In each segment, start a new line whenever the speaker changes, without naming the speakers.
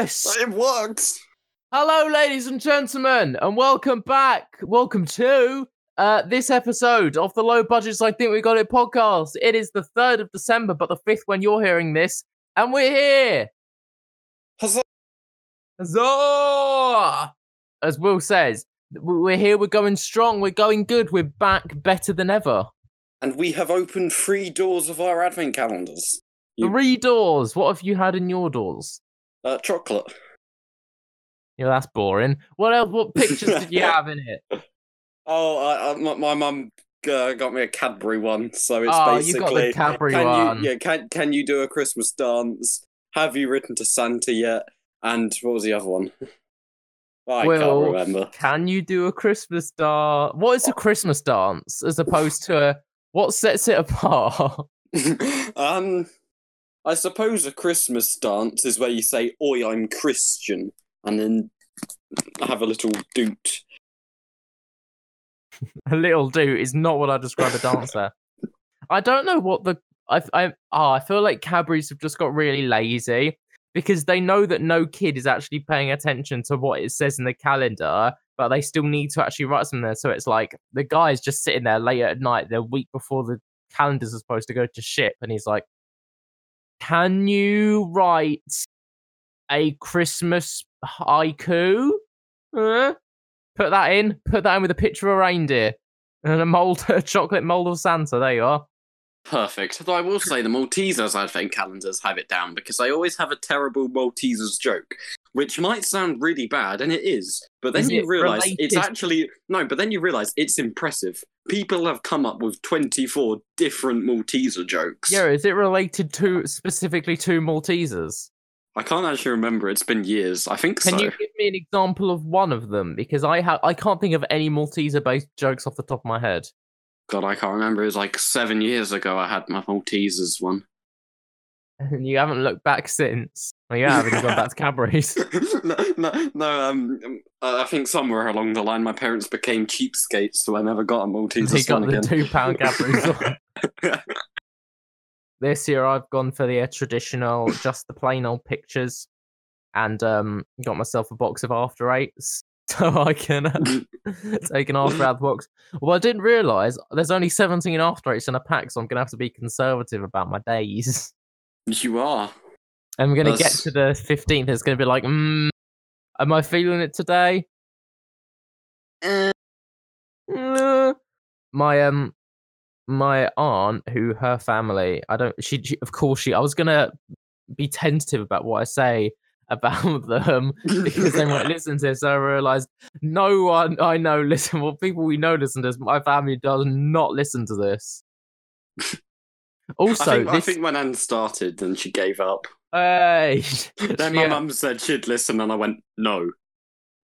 Yes!
It worked.
Hello, ladies and gentlemen, and welcome back. Welcome to uh, this episode of the Low Budgets I Think We Got It podcast. It is the 3rd of December, but the 5th when you're hearing this, and we're here.
Huzzah.
Huzzah! As Will says, we're here, we're going strong, we're going good, we're back better than ever.
And we have opened three doors of our advent calendars. You-
Three doors. What have you had in your doors?
Uh, chocolate.
Yeah, that's boring. What else? What pictures did you have in it?
Oh, I, my, my mum uh, got me a Cadbury one, so it's
Oh, you got the
basically
Cadbury
can
one.
you yeah can can you do a Christmas dance? Have you written to Santa yet? And what was the other one? I can't remember.
Can you do a Christmas dance? What is a Christmas dance as opposed to a, what sets it apart?
um, I suppose a Christmas dance is where you say "Oi, I'm Christian," and then have a little doot.
a little doot is not what I describe a dancer. I don't know what the I I oh, I feel like Cadbury's have just got really lazy because they know that no kid is actually paying attention to what it says in the calendar, but they still need to actually write something there. So it's like the guy's just sitting there late at night, the week before the calendars are supposed to go to ship, and he's like, "Can you write a Christmas haiku?" Huh? Put that in. Put that in with a picture of a reindeer and a mold, a chocolate mold of Santa. There you are.
Perfect. Though I will say the Maltesers advent calendars have it down because I always have a terrible Maltesers joke, which might sound really bad, and it is. But then
Is
you
it
realise it's actually no. But then you realise it's impressive. People have come up with twenty-four different Malteser jokes.
Yeah, is it related to specifically to Maltesers?
I can't actually remember. It's been years. I think
Can
so.
you give me an example of one of them? Because I have, I can't think of any Malteser-based jokes off the top of my head.
God, I can't remember. It was like seven years ago. I had my Maltesers one.
And you haven't looked back since. Well, you have. You've gone back to Cadbury's.
no, no, no. Um, um, I think somewhere along the line, my parents became cheapskates, so I never got a Malteser
He got the
again.
two-pound Cadbury's. This year, I've gone for the uh, traditional, just the plain old pictures, and um, got myself a box of After Eights, so I can uh, take an After Eight box. Well, I didn't realise there's only 17 After Eights in a pack, so I'm gonna have to be conservative about my days.
You are.
I'm gonna get to the 15th. It's gonna be like, mm, am I feeling it today? Uh, my um my aunt who her family i don't she, she of course she i was gonna be tentative about what i say about them because they might listen to this so i realized no one i know listen well people we know listen to this my family does not listen to this also
I, think, I think when Anne started, and she gave up.
hey
Then
Yeah.
my mum said she'd listen, and I went no.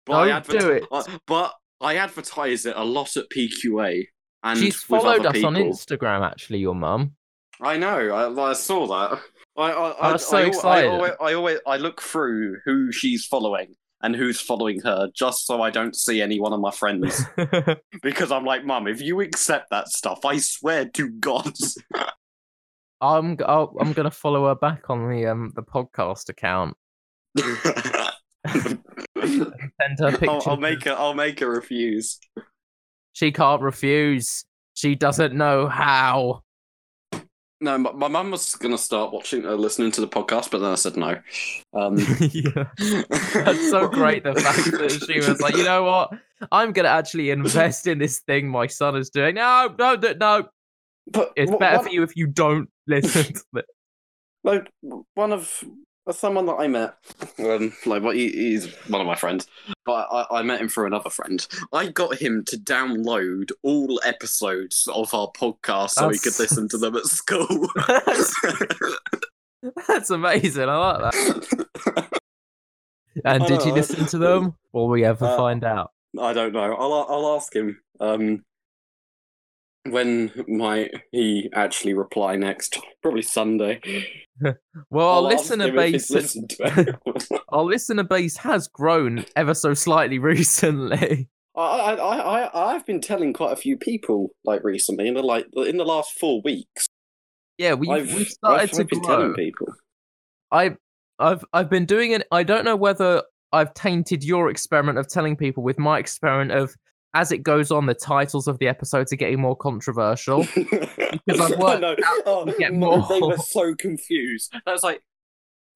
But I
Don't do
adver-
it.
I- but I advertise it a lot at PQA, and
she's followed us on instagram actually your mum
I know. I, I saw that. I, I, I,
was so
I,
excited.
I, always, I always I look through who she's following and who's following her, just so I don't see any one of my friends. because I'm like, Mum, if you accept that stuff, I swear to God.
i'm I'll, i'm gonna follow her back on the um the podcast account send her
I'll, I'll make her. I'll make her refuse.
She can't refuse. She doesn't know how.
No, my, my mum was gonna start watching, uh, listening to the podcast, but then I said no. Um,
yeah. That's so great. The fact that she was like, you know what? I'm gonna actually invest in this thing my son is doing. No, no, no, no.
But
It's better
one-
for you if you don't listen to it.
like one of uh, someone that I met, um, like what he, he's one of my friends, but I, I met him through another friend. I got him to download all episodes of our podcast so he could listen to them at school.
That's, that's amazing. I like that. And
I
did you listen to them? Will we ever
Uh,
find out?
I don't know. I'll I'll ask him. Um, when might he actually reply next? Probably Sunday.
Well, our listener
him if he's
base, our listener base has grown ever so slightly recently.
I, I, I, I've been telling quite a few people like recently in the like in the last four weeks.
Yeah, we we started
I've,
to
been
grow.
telling people.
I I've I've been doing it. I don't know whether I've tainted your experiment of telling people with my experiment of as it goes on, the titles of the episodes are getting more controversial.
because
I've worked
I know. Oh,
get more.
They were so confused. I was like,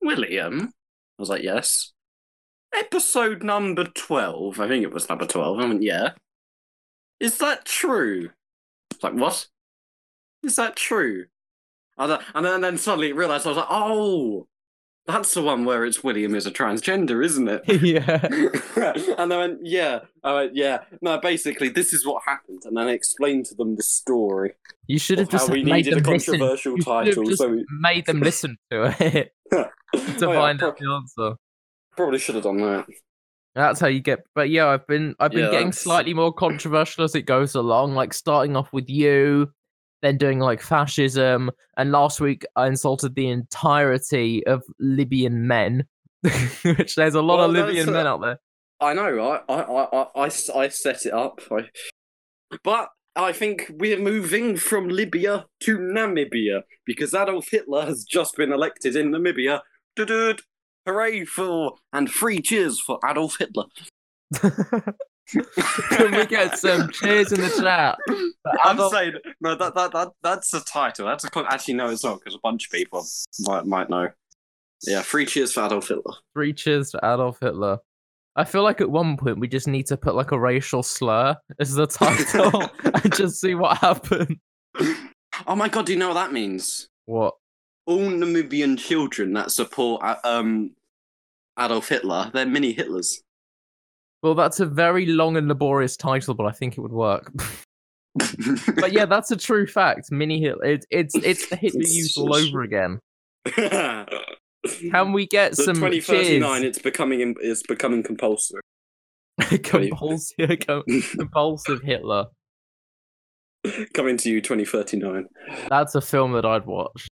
William? I was like, yes. Episode number 12. I think it was number 12. I went, yeah. Is that true? I like, what? Is that true? And then, and then, and then suddenly realised I was like, oh, that's the one where it's William is a transgender, isn't it?
yeah.
and I went, yeah. I went, yeah. No, basically, this is what happened. And then I explained to them the story
You should have just
we
made
needed a
them listen.
controversial
You should have
title.
just
So we,
made them listen to it to
Oh, yeah,
find
pro-
out the answer.
probably should have done that.
That's how you get. But yeah, I've been I've been
Yeah,
getting
that's-
slightly more controversial as it goes along. Like starting off with you, then doing like fascism, and last week I insulted the entirety of Libyan men, which there's a lot
Well,
of Libyan
uh,
men out there.
I know. I, I, I, I- I, I set it up. I, but I think we're moving from Libya to Namibia because Adolf Hitler has just been elected in Namibia. Hooray for and free cheers for Adolf Hitler.
Can we get some cheers in the chat?
I'm
Adolf-
saying no. That that that that's the title. That's a actually no, it's not because a bunch of people might might know. Yeah, free cheers for Adolf Hitler.
Three cheers for Adolf Hitler. I feel like at one point we just need to put like a racial slur as the title and just see what happens.
Oh my god, do you know what that means?
What?
all Namibian children that support uh, um Adolf Hitler, they're mini Hitlers.
Well, that's a very long and laborious title, but I think it would work. but yeah, that's a true fact. Mini Hitler. It, it's it's the Hitler youth all over again.
Can
Can we get
so
some
2039
cheers?
it's becoming it's becoming compulsory.
compulsive, compulsive Hitler.
Coming to you 2039.
That's a film that I'd watch.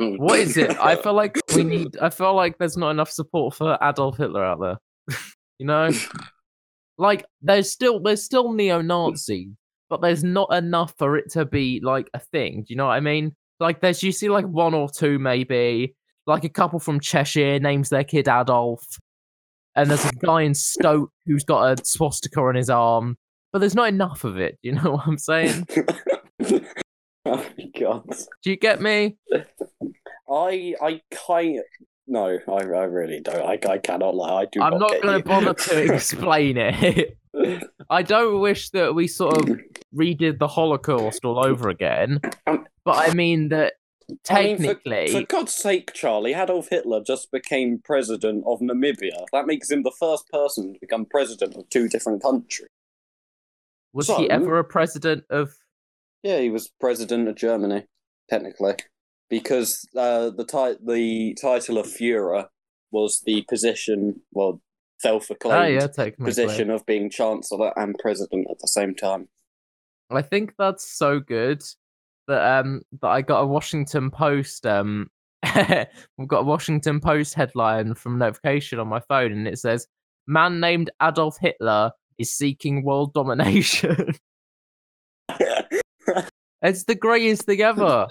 Oh.
What is it? I feel like we need. I feel like there's not enough support for Adolf Hitler out there. You know, like there's still there's still neo-Nazi, but there's not enough for it to be like a thing. Do you know what I mean? Like there's you see like one or two maybe, like a couple from Cheshire names their kid Adolf, and there's a guy in Stoke who's got a swastika on his arm, but there's not enough of it. Do you know what I'm saying?
oh my god.
Do you get me?
I I kind no, I, I really don't. I, I cannot lie. I do
I'm
not
not going to bother to explain it. I don't wish that we sort of redid the Holocaust all over again,
Um,
but I mean that
I mean, for-
technically,
for, God's sake, Charlie, Adolf Hitler just became president of Namibia. That makes him the first person to become president of two different countries.
was
so-
he ever a president of?
Yeah, he was president of Germany, technically, because uh, the ti- the title of Führer was the position, well,
Oh
self-acclaimed
yeah,
position of being chancellor and president at the same time.
I think that's so good that um that I got a Washington Post um we've got a Washington Post headline from notification on my phone and it says man named Adolf Hitler is seeking world domination. it's the greatest thing ever.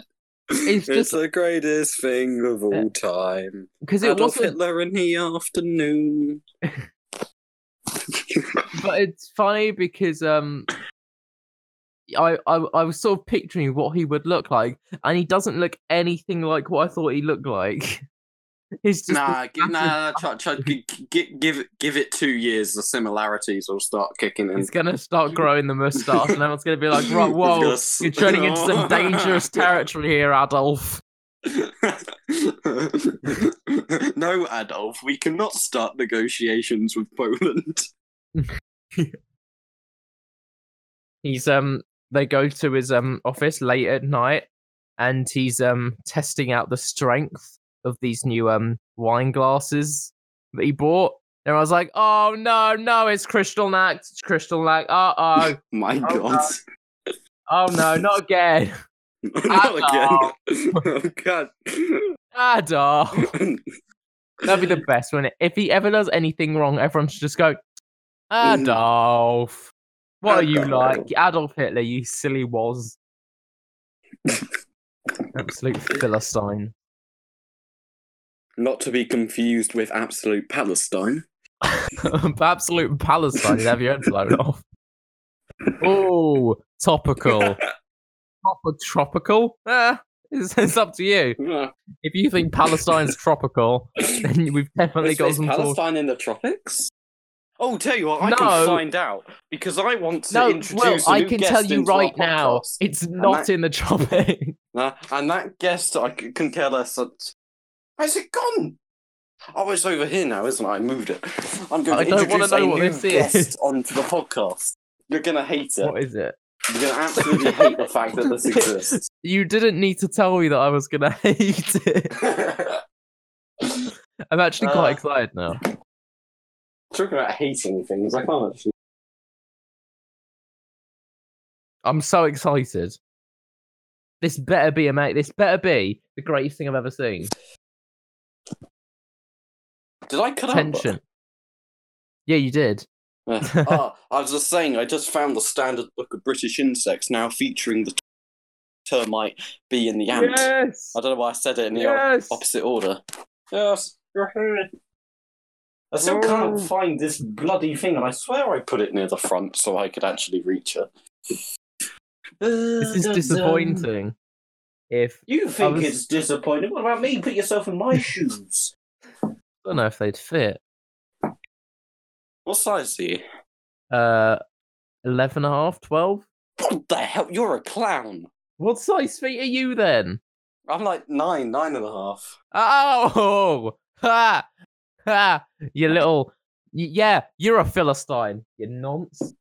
It's
it's the greatest thing of all time.
Because it
Adolf
wasn't
Hitler in the afternoon.
but it's funny because um I, I I was sort of picturing what he would look like, and he doesn't look anything like what I thought he looked like. He's just
nah, give, nah, ch- ch- gi- gi- give it give it two years. The similarities will start kicking in.
he's gonna start growing the mustache, and everyone's gonna be like, "Right, whoa,
Yes.
you're treading into some dangerous territory here, Adolf."
no, Adolf, we cannot start negotiations with Poland.
He's um, they go to his um office late at night, and he's um testing out the strength of these new um wine glasses that he bought. And I was like, "Oh no, no, it's Kristallnacht, it's Kristallnacht. Uh oh,
My
Oh,
God.
oh no, not again,
Not again. oh, God.
Adolf." That'd be the best, wouldn't it? If he ever does anything wrong, everyone should just go, Adolf. What are you like? Adolf Hitler, you silly was. Absolute Philistine.
Not to be confused with absolute Palestine.
Absolute Palestine. You'd have your head blown off. Oh, topical. Proper tropical? Eh, it's, it's up to you.
Yeah.
If you think Palestine's tropical, then we've definitely
Is,
got
is
some sort of
Palestine in the tropics? Oh, tell you what, I
No.
can find out because I want to
No,
introduce
well,
a
I
new
can
guest
tell you right now, it's not
that-
in the tropics.
Uh, and that guest, I c- can care less. Where's it gone? Oh, it's over here now, isn't it? I moved it. I'm going
I
to
don't wanna
introduce
know
a
what
new
this is.
guest onto the podcast. You're going to hate it.
What is it?
You're going to absolutely hate the fact that this exists.
You didn't need to tell me that I was gonna hate it. I'm actually quite
Uh,
excited now.
Talking about hating things, I can't actually.
I'm so excited. This better be a mate. This better be the greatest thing I've ever seen.
Did I cut out?
Tension. Yeah, you did.
Uh, ah, I was just saying, I just found the standard book of British insects now featuring the termite bee and the ant.
Yes.
I don't know why I said it in the
Yes.
opposite order. Yes, you're here. I still
Oh.
can't find this bloody thing, and I swear I put it near the front so I could actually reach it.
This is disappointing. If
You think
was-
it's disappointing? What about me? Put yourself in my shoes.
I don't know if they'd fit.
What size are you?
Uh, 11 and a half, 12?
What the hell? You're a clown.
What size feet are you then?
I'm like nine, nine and a half.
Oh, ha, ha! You little, yeah, you're a philistine. You nonce.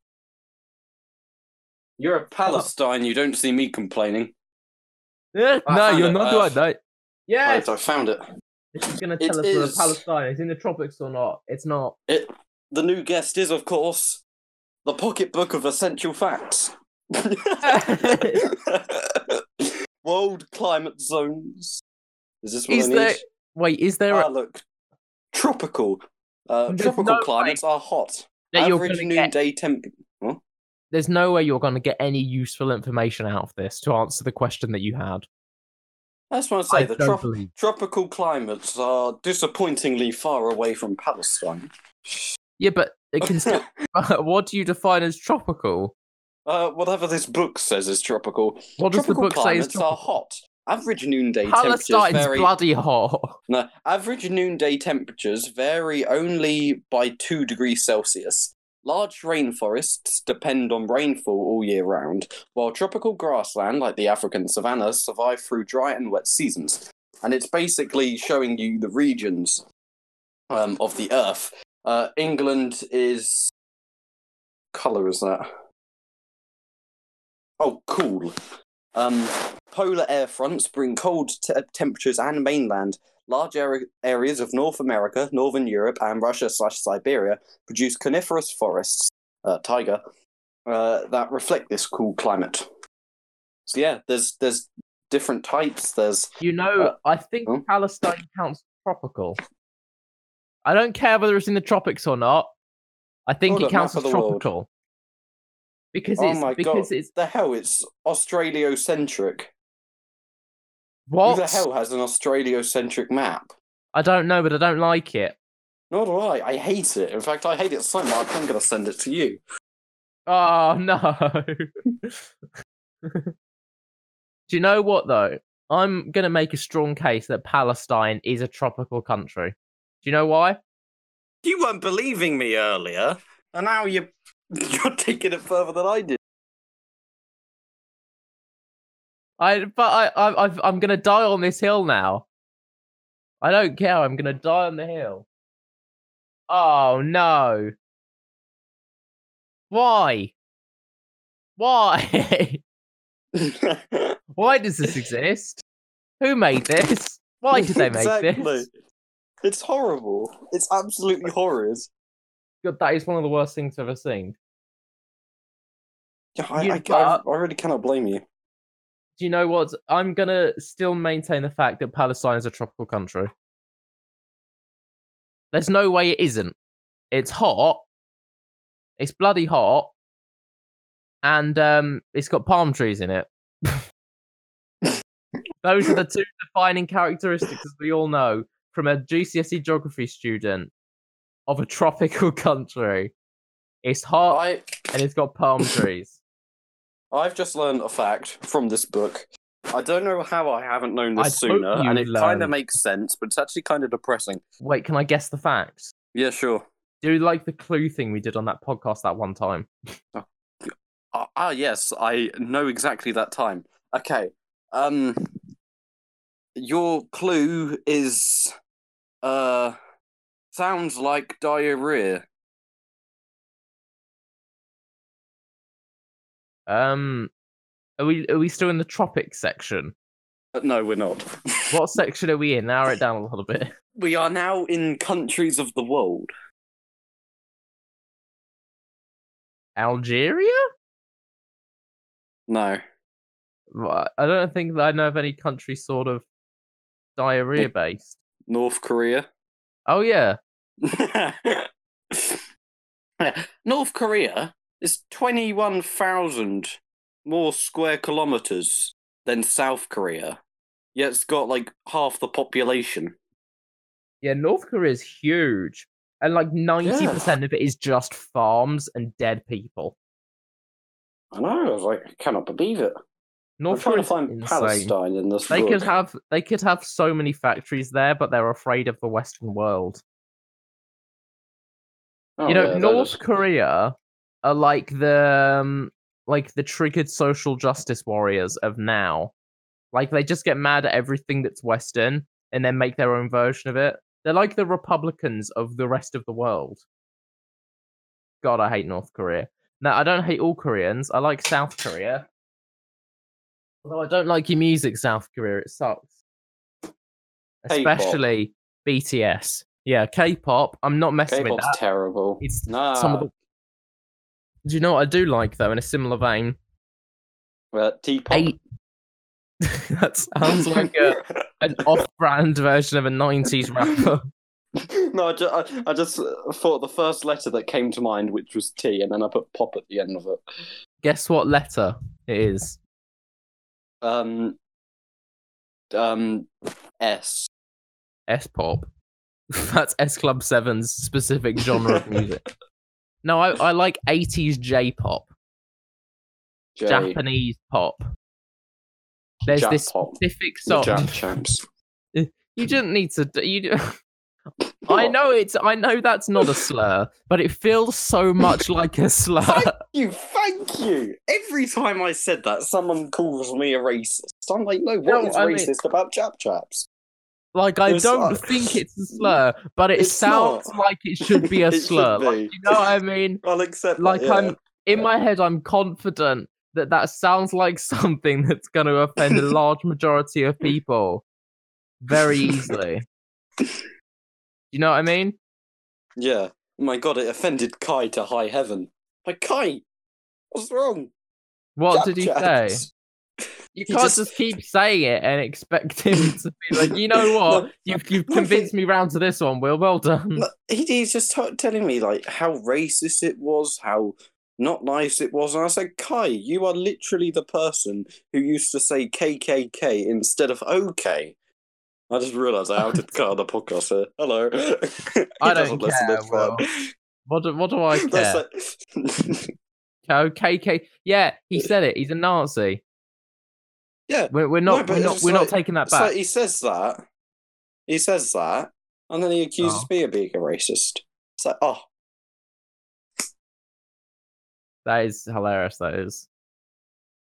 You're a Palestine. You don't see me complaining.
Yeah,
I
no, you're
it,
not
uh,
doing that. Yes,
Right, I found it.
This is gonna
it
tell us whether Palestine is in the tropics or not. It's not.
It. The new guest is, of course, the pocketbook of essential facts. World climate zones. Is this what
Is
I need?
there? Wait, is there?
Ah,
A,
look. Tropical. Uh, tropical
no
climates are hot.
that
Average
gonna get,
noonday temp.
there's no way you're going to get any useful information out of this to answer the question that you had.
That's what I say.
I
the trop- tropical climates are disappointingly far away from Palestine.
Yeah, but it can still. what do you define as tropical?
Uh, whatever this book says is tropical.
What does
tropical
the book say is
climates are hot. Average noonday temperatures vary.
bloody hot.
No, average noonday temperatures vary only by two degrees Celsius. Large rainforests depend on rainfall all year round, while tropical grassland, like the African savannas, survive through dry and wet seasons. And it's basically showing you the regions um, of the Earth. Uh, England is. Colour is that? Oh, cool. Um, polar air fronts bring cold te- temperatures and mainland. Large area- areas of North America, Northern Europe, and Russia slash Siberia produce coniferous forests, uh, taiga, uh, that reflect this cool climate. So yeah, there's there's different types. There's
You know,
Uh,
I think
huh?
Palestine counts tropical. I don't care whether it's in the tropics or not. I think
Hold
it counts as
the world.
tropical. Because
oh
it's because
god,
it's
the hell it's Australiocentric.
What
Who the hell has an Australiocentric map?
I don't know, but I don't like it.
Nor do I. I hate it. In fact, I hate it so much. I'm going to send it to you.
Oh no. Do you know what though? I'm gonna make a strong case that Palestine is a tropical country. Do you know why?
You weren't believing me earlier, and now you're, you're taking it further than I did.
I but I, I I've, I'm gonna die on this hill now. I don't care. I'm gonna die on the hill. Oh no! Why? Why? Why does this exist? Who made this? Why did they make
exactly.
this?
It's horrible. It's absolutely horrid.
God, that is one of the worst things I've ever seen.
Yeah, I,
You-
I, I, I really cannot blame you.
Do you know what? I'm gonna still maintain the fact that Palestine is a tropical country. There's no way it isn't. It's hot. It's bloody hot. And um it's got palm trees in it. Those are the two defining characteristics as we all know. from a GCSE geography student of a tropical country. It's hot
I
and it's got palm trees.
I've just learned a fact from this book. I don't know how I haven't known this
hope
sooner, and it kind of makes sense, but it's actually kind of depressing.
Wait, can I guess the facts?
Yeah, sure.
Do you like the clue thing we did on that podcast that one time?
Ah, ah, yes, I know exactly that time. Okay. Um your clue is uh sounds like diarrhea.
Um, are we are we still in the tropics section?
Uh, no, we're not.
What section are we in? Narrow it down a little bit.
we are now in countries of the world.
Algeria?
No.
I don't think that I know of any country sort of diarrhea based.
North Korea.
Oh yeah,
North Korea is 21,000 more square kilometers than South Korea. Yet it's got like half the population.
yeah. North Korea is huge, and like ninety percent of it is just farms and dead people.
I know, I was like, I cannot believe it.
North
I'm trying to find
insane.
Palestine in this
They
book.
could have they could have so many factories there, but they're afraid of the Western world.
Oh,
you know,
yeah,
North
is-
Korea are like the um, like the triggered social justice warriors of now. Like they just get mad at everything that's Western and then make their own version of it. They're like the Republicans of the rest of the world. God, I hate North Korea. Now I don't hate all Koreans. I like South Korea. Although I don't like your music, South Korea. It sucks.
K-pop.
Especially BTS. Yeah, K-pop. I'm not messing with
K-pop's
that.
terrible.
It's
nah,
some of the. Do you know what I do like though? In a similar vein,
uh, T-pop.
eight. that sounds like a, an off-brand version of a '90s rapper.
no, I, just, I, I just uh, thought the first letter that came to mind, which was T, and then I put pop at the end of it.
Guess what letter it is?
Um, um, S.
S pop. That's S Club 7's specific genre of music. No, I, I like 80s J pop,
J.
Japanese pop. There's
Jap
this
pop.
specific song.
Jap champs.
You didn't need to. You. I know it's. I know that's not a slur, but it feels so much like a slur.
Thank you, thank you. Every time I said that, someone calls me a racist. I'm like, no, what
No,
is
I mean-
racist about Jap chaps?
Like I
It's
don't
not-
think it's a slur, but it
It's
sounds
not.
like it should be a slur. Like, you know what I mean?
I'll accept that,
Like
yeah.
I'm in my head, I'm confident that that sounds like something that's going to offend a large majority of people very easily. you know what I mean?
Yeah. Oh my god, it offended Kai to high heaven. Like, Kai, what's wrong?
What did he say? You can't
just-
just... keep saying it and expect him to be like, you know what?
No,
you've you've convinced me round to this one, Will. Well done.
No, he, he's just t- telling me like how racist it was, how not nice it was, and I said, Kai, you are literally the person who used to say KKK instead of OK. I just realised I outed Kai on the podcast. Here. Hello. he
I don't care,
fine.
What do, what do I care?
Like-
Oh, KK. Yeah, he said it. He's a Nazi.
Yeah,
We're, we're not.
but
we're not. We're
like-
not taking that
like
back.
he says that. He says that, and then he accuses
Oh.
me of being a racist. It's like, oh,
That is hilarious. That is.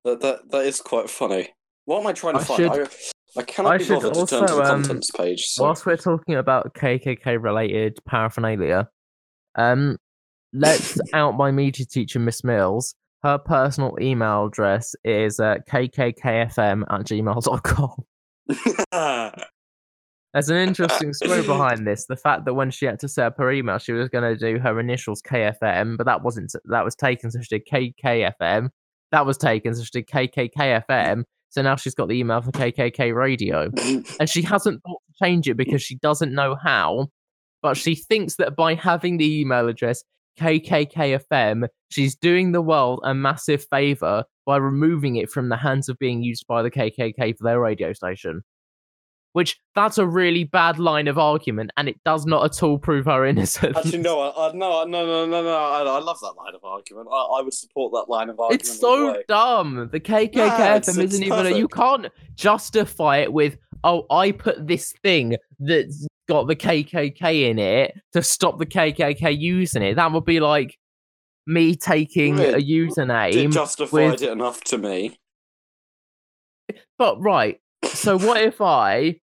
that that, that is quite funny. What am I trying to
I
find?
should-
I, I cannot
I
be bothered to turn to
also,
the
um,
contents page. So.
Whilst we're talking about KKK related paraphernalia, um, let's out my media teacher, Miss Mills. Her personal email address is uh, kkkfm at gmail.com. There's an interesting story behind this. The fact that when she had to set up her email, she was going to do her initials KFM, but that wasn't. That was taken, so she did KKFM. That was taken, so she did KKKFM. So now she's got the email for KKK Radio, and she hasn't thought to change it because she doesn't know how. But she thinks that by having the email address KKKFM, she's doing the world a massive favor by removing it from the hands of being used by the KKK for their radio station. Which that's a really bad line of argument, and it does not at all prove her innocence.
Actually, no, I, I, no, no, no, no, no. I, I love that line of argument. I, I would support that line of argument.
It's so dumb. The KKK
Yeah, it's-
isn't
it's
even. A, you can't justify it with, "Oh, I put this thing that's got the KKK in it to stop the KKK using it." That would be like me taking
Yeah,
a
It
username.
justified
with-
it enough to me.
But right, so what if I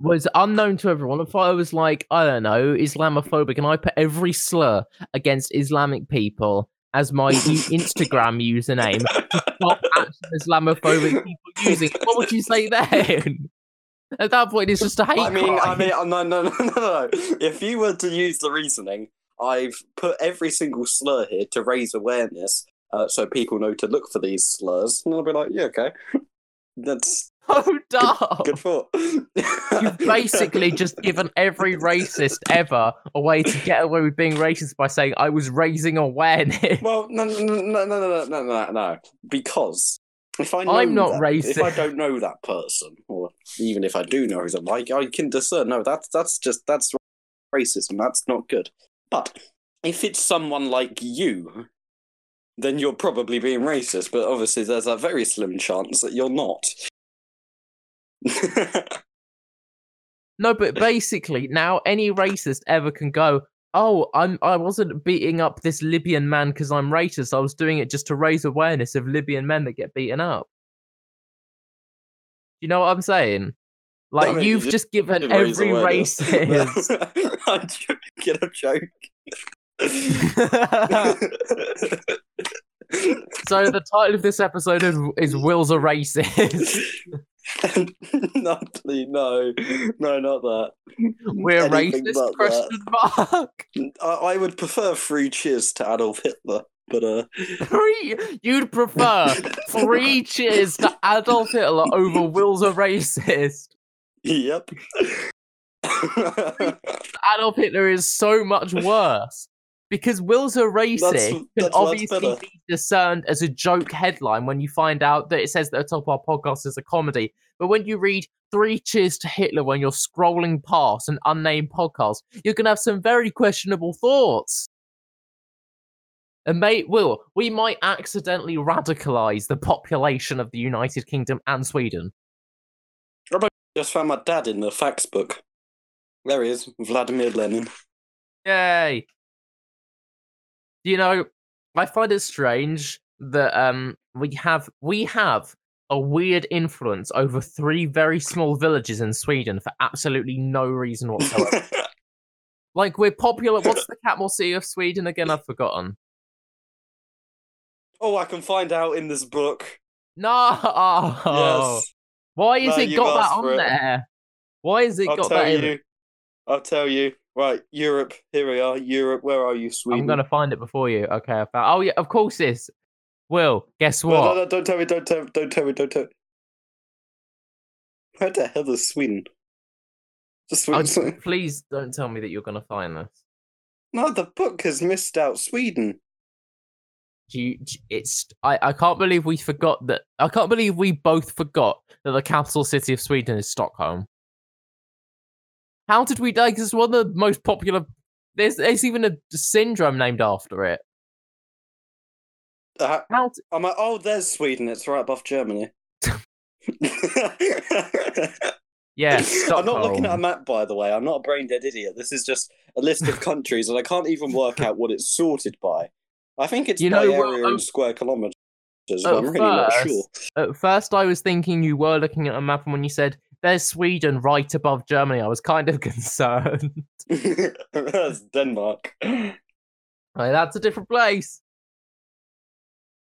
was unknown to everyone? If I was like, I don't know, Islamophobic, and I put every slur against Islamic people as my Instagram username to stop Islamophobic people using it, what would you say then? At that point, it's just a hate
I mean, I mean, no, no, no, no, no. If you were to use the reasoning, I've put every single slur here to raise awareness, uh, so people know to look for these slurs, and I'll be like, yeah, okay, that's
so dumb.
good thought.
You've basically just given every racist ever a way to get away with being racist by saying I was raising awareness.
Well, no, no, no, no, no, no, no, no. Because if I know
I'm not
that- If I don't know that person, or even if I do know who's like, I can discern. No, that's that's just that's racism. That's not good. But if it's someone like you, then you're probably being racist. But obviously, there's a very slim chance that you're not.
No, but basically now any racist ever can go, "Oh, I'm I wasn't beating up this Libyan man because I'm racist. I was doing it just to raise awareness of Libyan men that get beaten up." You know what I'm saying? Like
mean, you
you've
just-
just given every racist.
I'm joking. I'm joking.
so the title of this episode is, is "Will's a racist."
please, no, no, not that.
We're
Anything
racist? Question mark.
I, I would prefer three cheers to Adolf Hitler, but uh,
Three. You'd prefer three cheers to Adolf Hitler over Will's a racist.
yep.
Adolf Hitler is so much worse because Will's a Racing
That's-
can
that's
obviously be discerned as a joke headline when you find out that it says that the top of our podcast is a comedy. But when you read Three Cheers to Hitler when you're scrolling past an unnamed podcast, you're going to have some very questionable thoughts. And mate, Will, we might accidentally radicalize the population of the United Kingdom and Sweden.
I Just found my dad in the facts book. There he is, Vladimir Lenin.
Yay! You know, I find it strange that um we have we have a weird influence over three very small villages in Sweden for absolutely no reason whatsoever. like we're popular. What's the capital city of Sweden again? I've forgotten.
oh, I can find out in this book.
No.
Yes,
Why has
No,
it got that on there? Why has it
I'll
got
tell
that in?
you. I'll tell you. Right, Europe. Here we are. Europe. Where are you, Sweden?
I'm gonna find it before you. Okay, I found. Oh yeah, of course this. Will, guess what?
no, no, don't tell me, don't tell don't tell me, don't tell Where the hell is Sweden? Just
Oh,
Sweden.
please don't tell me that you're gonna find this.
No, the book has missed out Sweden.
Do you, it's I, I can't believe we forgot that I can't believe we both forgot that the capital city of Sweden is Stockholm. How did we like it's one of the most popular there's there's even a syndrome named after it.
Uh,
How d-
I'm like, oh, there's Sweden. It's right above Germany.
yeah,
I'm not looking at a map, by the way. I'm not a brain dead idiot. This is just a list of countries, and I can't even work out what it's sorted by. I think it's
You
by
know
area in square kilometers,
at
I'm really not
first-
sure.
At first I was thinking you were looking at a map and when you said there's Sweden right above Germany, I was kind of concerned.
That's Denmark.
like, that's a different place.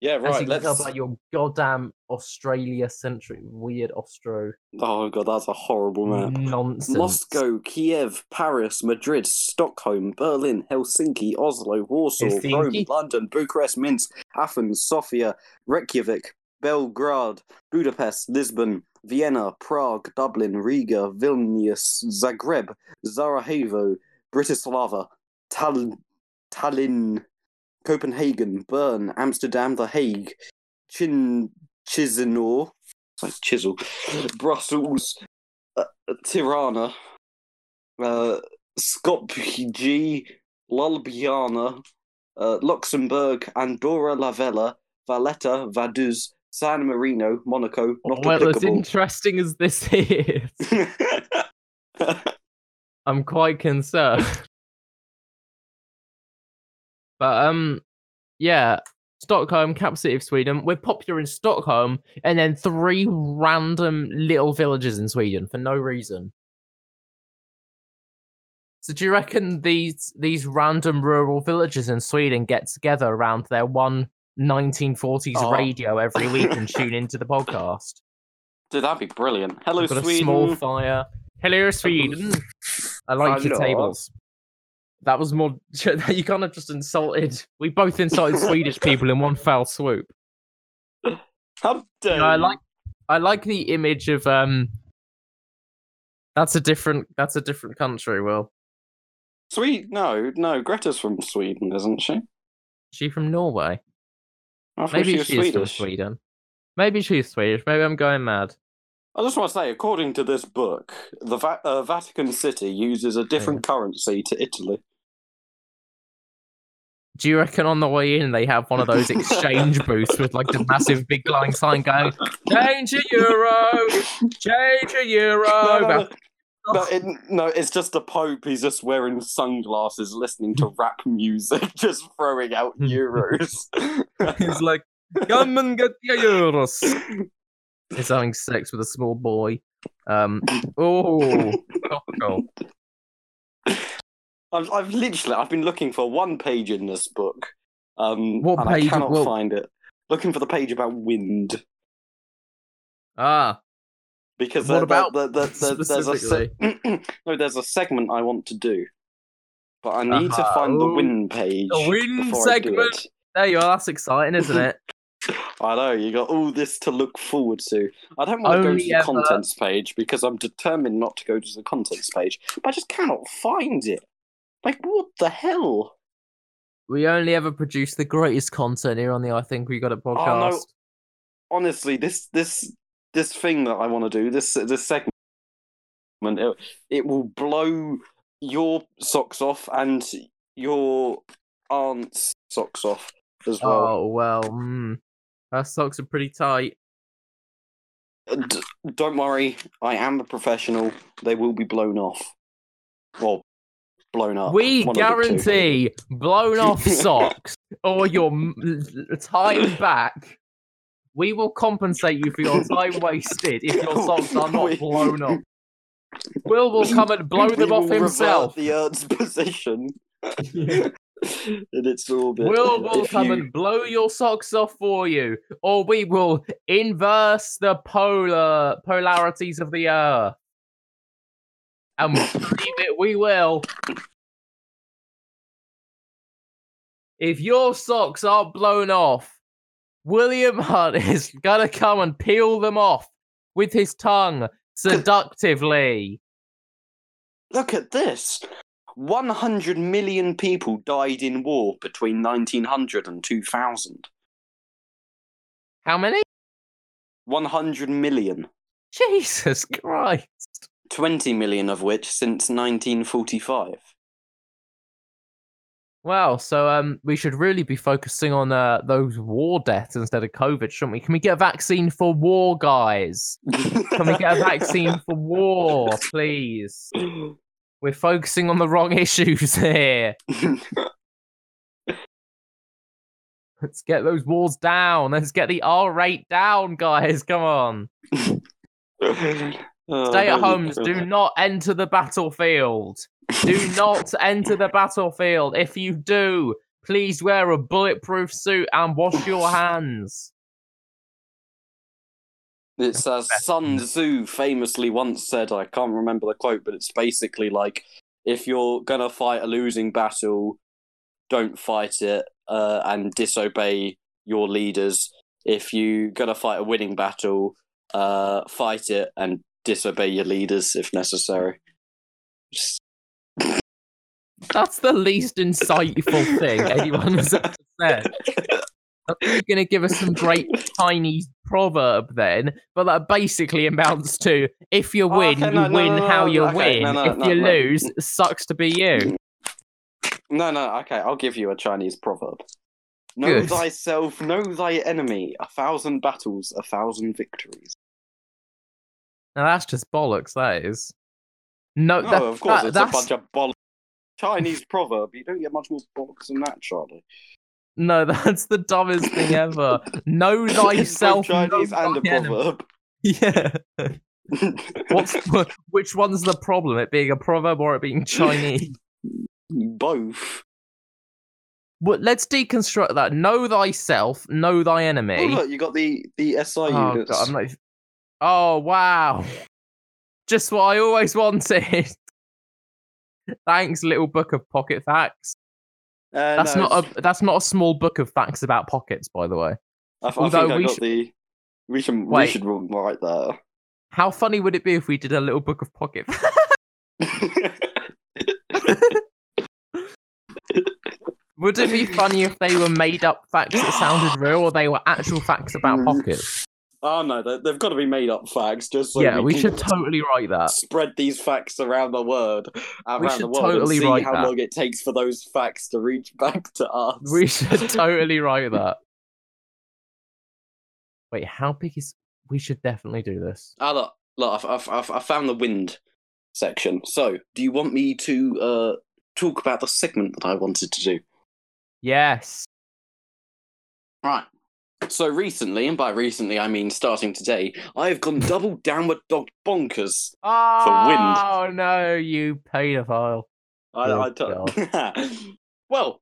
Yeah,
As
right.
you can
Let's.
by your goddamn Australia centric weird Austro
Oh god, that's a horrible map.
nonsense.
Moscow, Kiev, Paris, Madrid, Stockholm, Berlin, Helsinki, Oslo, Warsaw, Rome, London, Bucharest, Minsk, Athens, Sofia, Reykjavik, Belgrade, Budapest, Lisbon, Vienna, Prague, Dublin, Riga, Vilnius, Zagreb, Sarajevo, Bratislava, Tallinn, Tallinn, Copenhagen, Bern, Amsterdam, The Hague, Chin Chisinau, like chisel, Brussels, uh, Tirana, uh, Skopje, Ljubljana, uh, Luxembourg, Andorra la Vella, Valletta, Vaduz, San Marino, Monaco. Not
well, as interesting as this is, I'm quite concerned. but um, yeah, Stockholm, capital city of Sweden. We're popular in Stockholm, and then three random little villages in Sweden for no reason. So do you reckon these these random rural villages in Sweden get together around their one 1940s
Oh.
radio every week and tune into the podcast?
Dude, that'd be brilliant. Hello,
We've got
Sweden.
a small fire. Hello, Sweden. I like your tables. That was more. You kind of just insulted. We both insulted Swedish people in one fell swoop.
How dare
No, I like. I like the image of um. That's a different. That's a different country. Will
Sweden? No, no. Greta's from Sweden, isn't she?
she from Norway?
I
Maybe
she
she's from Sweden. Maybe she's Swedish. Maybe I'm going mad.
I just want to say, according to this book, the Va- uh, Vatican City uses a different currency to Italy.
Do you reckon on the way in they have one of those exchange booths with like the massive big glowing sign going, "Change a euro, change a euro."
No, no, no. No, it, no, it's just the Pope. He's just wearing sunglasses, listening to rap music, just throwing out euros.
He's like, "Come and get your euros." He's having sex with a small boy. Um. Oh, topical.
I've, I've literally, I've been looking for one page in this book, um,
What
and
page?
I cannot find it. Looking for the page about wind
Ah,
because
What about
there- there's a se- no, there's a segment I want to do, but I need to
Uh-huh.
find the win page.
the wind
before I do
segment. there you are. That's exciting, isn't it?
I know you got all this to look forward to. I don't want to go to the
ever-
contents page because I'm determined not to go to the contents page, but I just cannot find it. Like what the hell?
We only ever produce the greatest content here on the I Think We Got It podcast.
no. Honestly, this this this thing that I want to do, this this segment, it, it will blow your socks off and your aunt's socks off as well.
Oh well, mm, her socks are pretty tight.
D- don't worry, I am a professional. They will be blown off. Well, blown up.
we
One of the two.
guarantee blown off socks or your m- time back. We will compensate you for your time wasted if your socks are not blown up. Will will come and blow them off
will revert
himself.
The Earth's position in its orbit.
Will will
If
come
you-
and blow your socks off for you, or we will inverse the polar polarities of the earth. And believe it, we will. If your socks aren't blown off, William Hunt is gonna come and peel them off with his tongue seductively.
Look at this. 100 million people died in war between 1900 and 2000.
How many?
100 million.
Jesus Christ.
20 million of which since 1945.
Wow, so um, we should really be focusing on uh, those war deaths instead of COVID, shouldn't we? Can we get a vaccine for war, guys? Can we get a vaccine for war, please? We're focusing on the wrong issues here. Let's get those walls down. Let's get the R rate down, guys. Come on.
Oh,
Stay at homes. Do not enter the battlefield. Do not enter the battlefield. If you do, please wear a bulletproof suit and wash your hands.
It's as Sun Tzu famously once said, I can't remember the quote, but it's basically like if you're gonna fight a losing battle, don't fight it uh, and disobey your leaders. If you're gonna fight a winning battle, uh, fight it and disobey your leaders if necessary. Just-
That's the least insightful thing anyone has ever said. You're going to give us some great Chinese proverb then, but that basically amounts to if you
Oh,
win,
okay,
you
no, no,
win
no,
how you
okay,
win.
no, no,
if
no,
you
no.
lose, it sucks to be you.
No, no, okay, I'll give you a Chinese proverb. Know
Good.
thyself, know thy enemy. A thousand battles, a thousand victories.
Now that's just bollocks. That is. No,
No,
that,
of course,
that-
it's a bunch of bollocks. Chinese proverb. You don't get much more bollocks than that, Charlie.
no, that's the dumbest thing ever. Know
It's both
thyself. know
Chinese and a
enemy.
proverb.
Yeah. What's which one's the problem? It being a proverb or it being Chinese?
Both.
But let's deconstruct that. Know thyself, know thy
Oh,
enemy.
look, you got the the SI
oh,
units.
God, not... oh wow! Just what I always wanted. Thanks, little book of pocket facts.
Uh,
That's
no,
not a that's not a small book of facts about pockets, by the way.
I, I
although
think I
we
got
sh-
the. We should we
Wait.
should write that.
How funny would it be if we did a little book of pocket? would it be funny if they were made up facts that sounded real, or they were actual facts about pockets?
Oh no, they, they've got to be made up facts. Just so
yeah, we
can
should totally write that.
spread these facts around the world, around
We
the
should
world,
totally
and see
write
how
that.
long it takes for those facts to reach back to us.
We should totally write that. Wait, how big is? We should definitely do this.
Ah, look, look, I've, I've, I've, I found the wind section. So, do you want me to uh, talk about the segment that I wanted to do?
Yes.
Right. So recently, and by recently I mean starting today, I have gone double downward dog bonkers.
Oh for wind. Oh no, you paedophile!
I,
Oh,
I don't. well,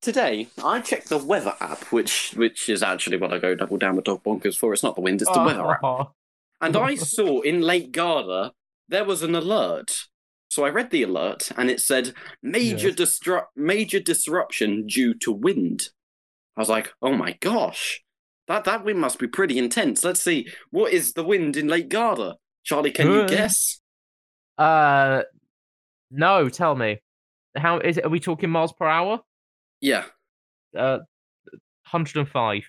today I checked the weather app, which which is actually what I go double downward dog bonkers for. It's not the wind, it's the weather app.
Oh,
And I saw in Lake Garda there was an alert. So I read the alert and it said major
Yes.
distru- major disruption due to wind. I was like, "Oh my gosh. That that wind must be pretty intense. Let's see. What is the wind in Lake Garda? Charlie, can you guess?
Uh, no. Tell me, how is it? Are we talking miles per hour?
Yeah.
Uh, hundred and five.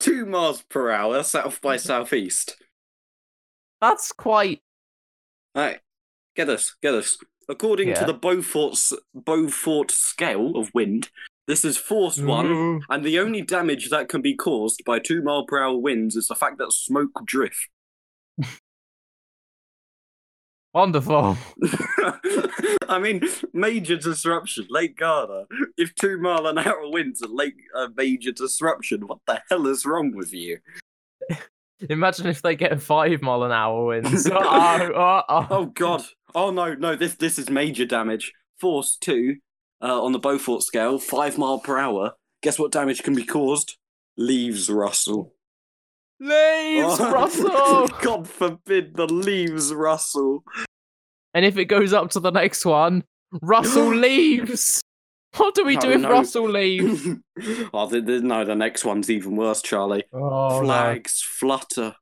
2 miles per hour south by southeast.
That's quite.
Right. Get this, get this. According to the Beaufort Beaufort scale of wind, this is force 1 mm. And the only damage that can be caused by two mile per hour winds is the fact that smoke drift.
Wonderful.
I mean, major disruption, Lake Garda. If two mile an hour winds are lake a major disruption, what the hell is wrong with you?
Imagine if they get five mile an hour winds. oh, oh, oh.
Oh god! Oh no, no! This this is major damage. Force two uh, on the Beaufort scale, five mile per hour. Guess what damage can be caused? Leaves rustle.
Leaves,
Oh,
Russell.
God forbid the leaves rustle.
And if it goes up to the next one, Russell leaves. What do we do
No,
if
no.
Russell leaves?
oh, the, the, no, the next one's even worse, Charlie.
Oh,
flags flutter.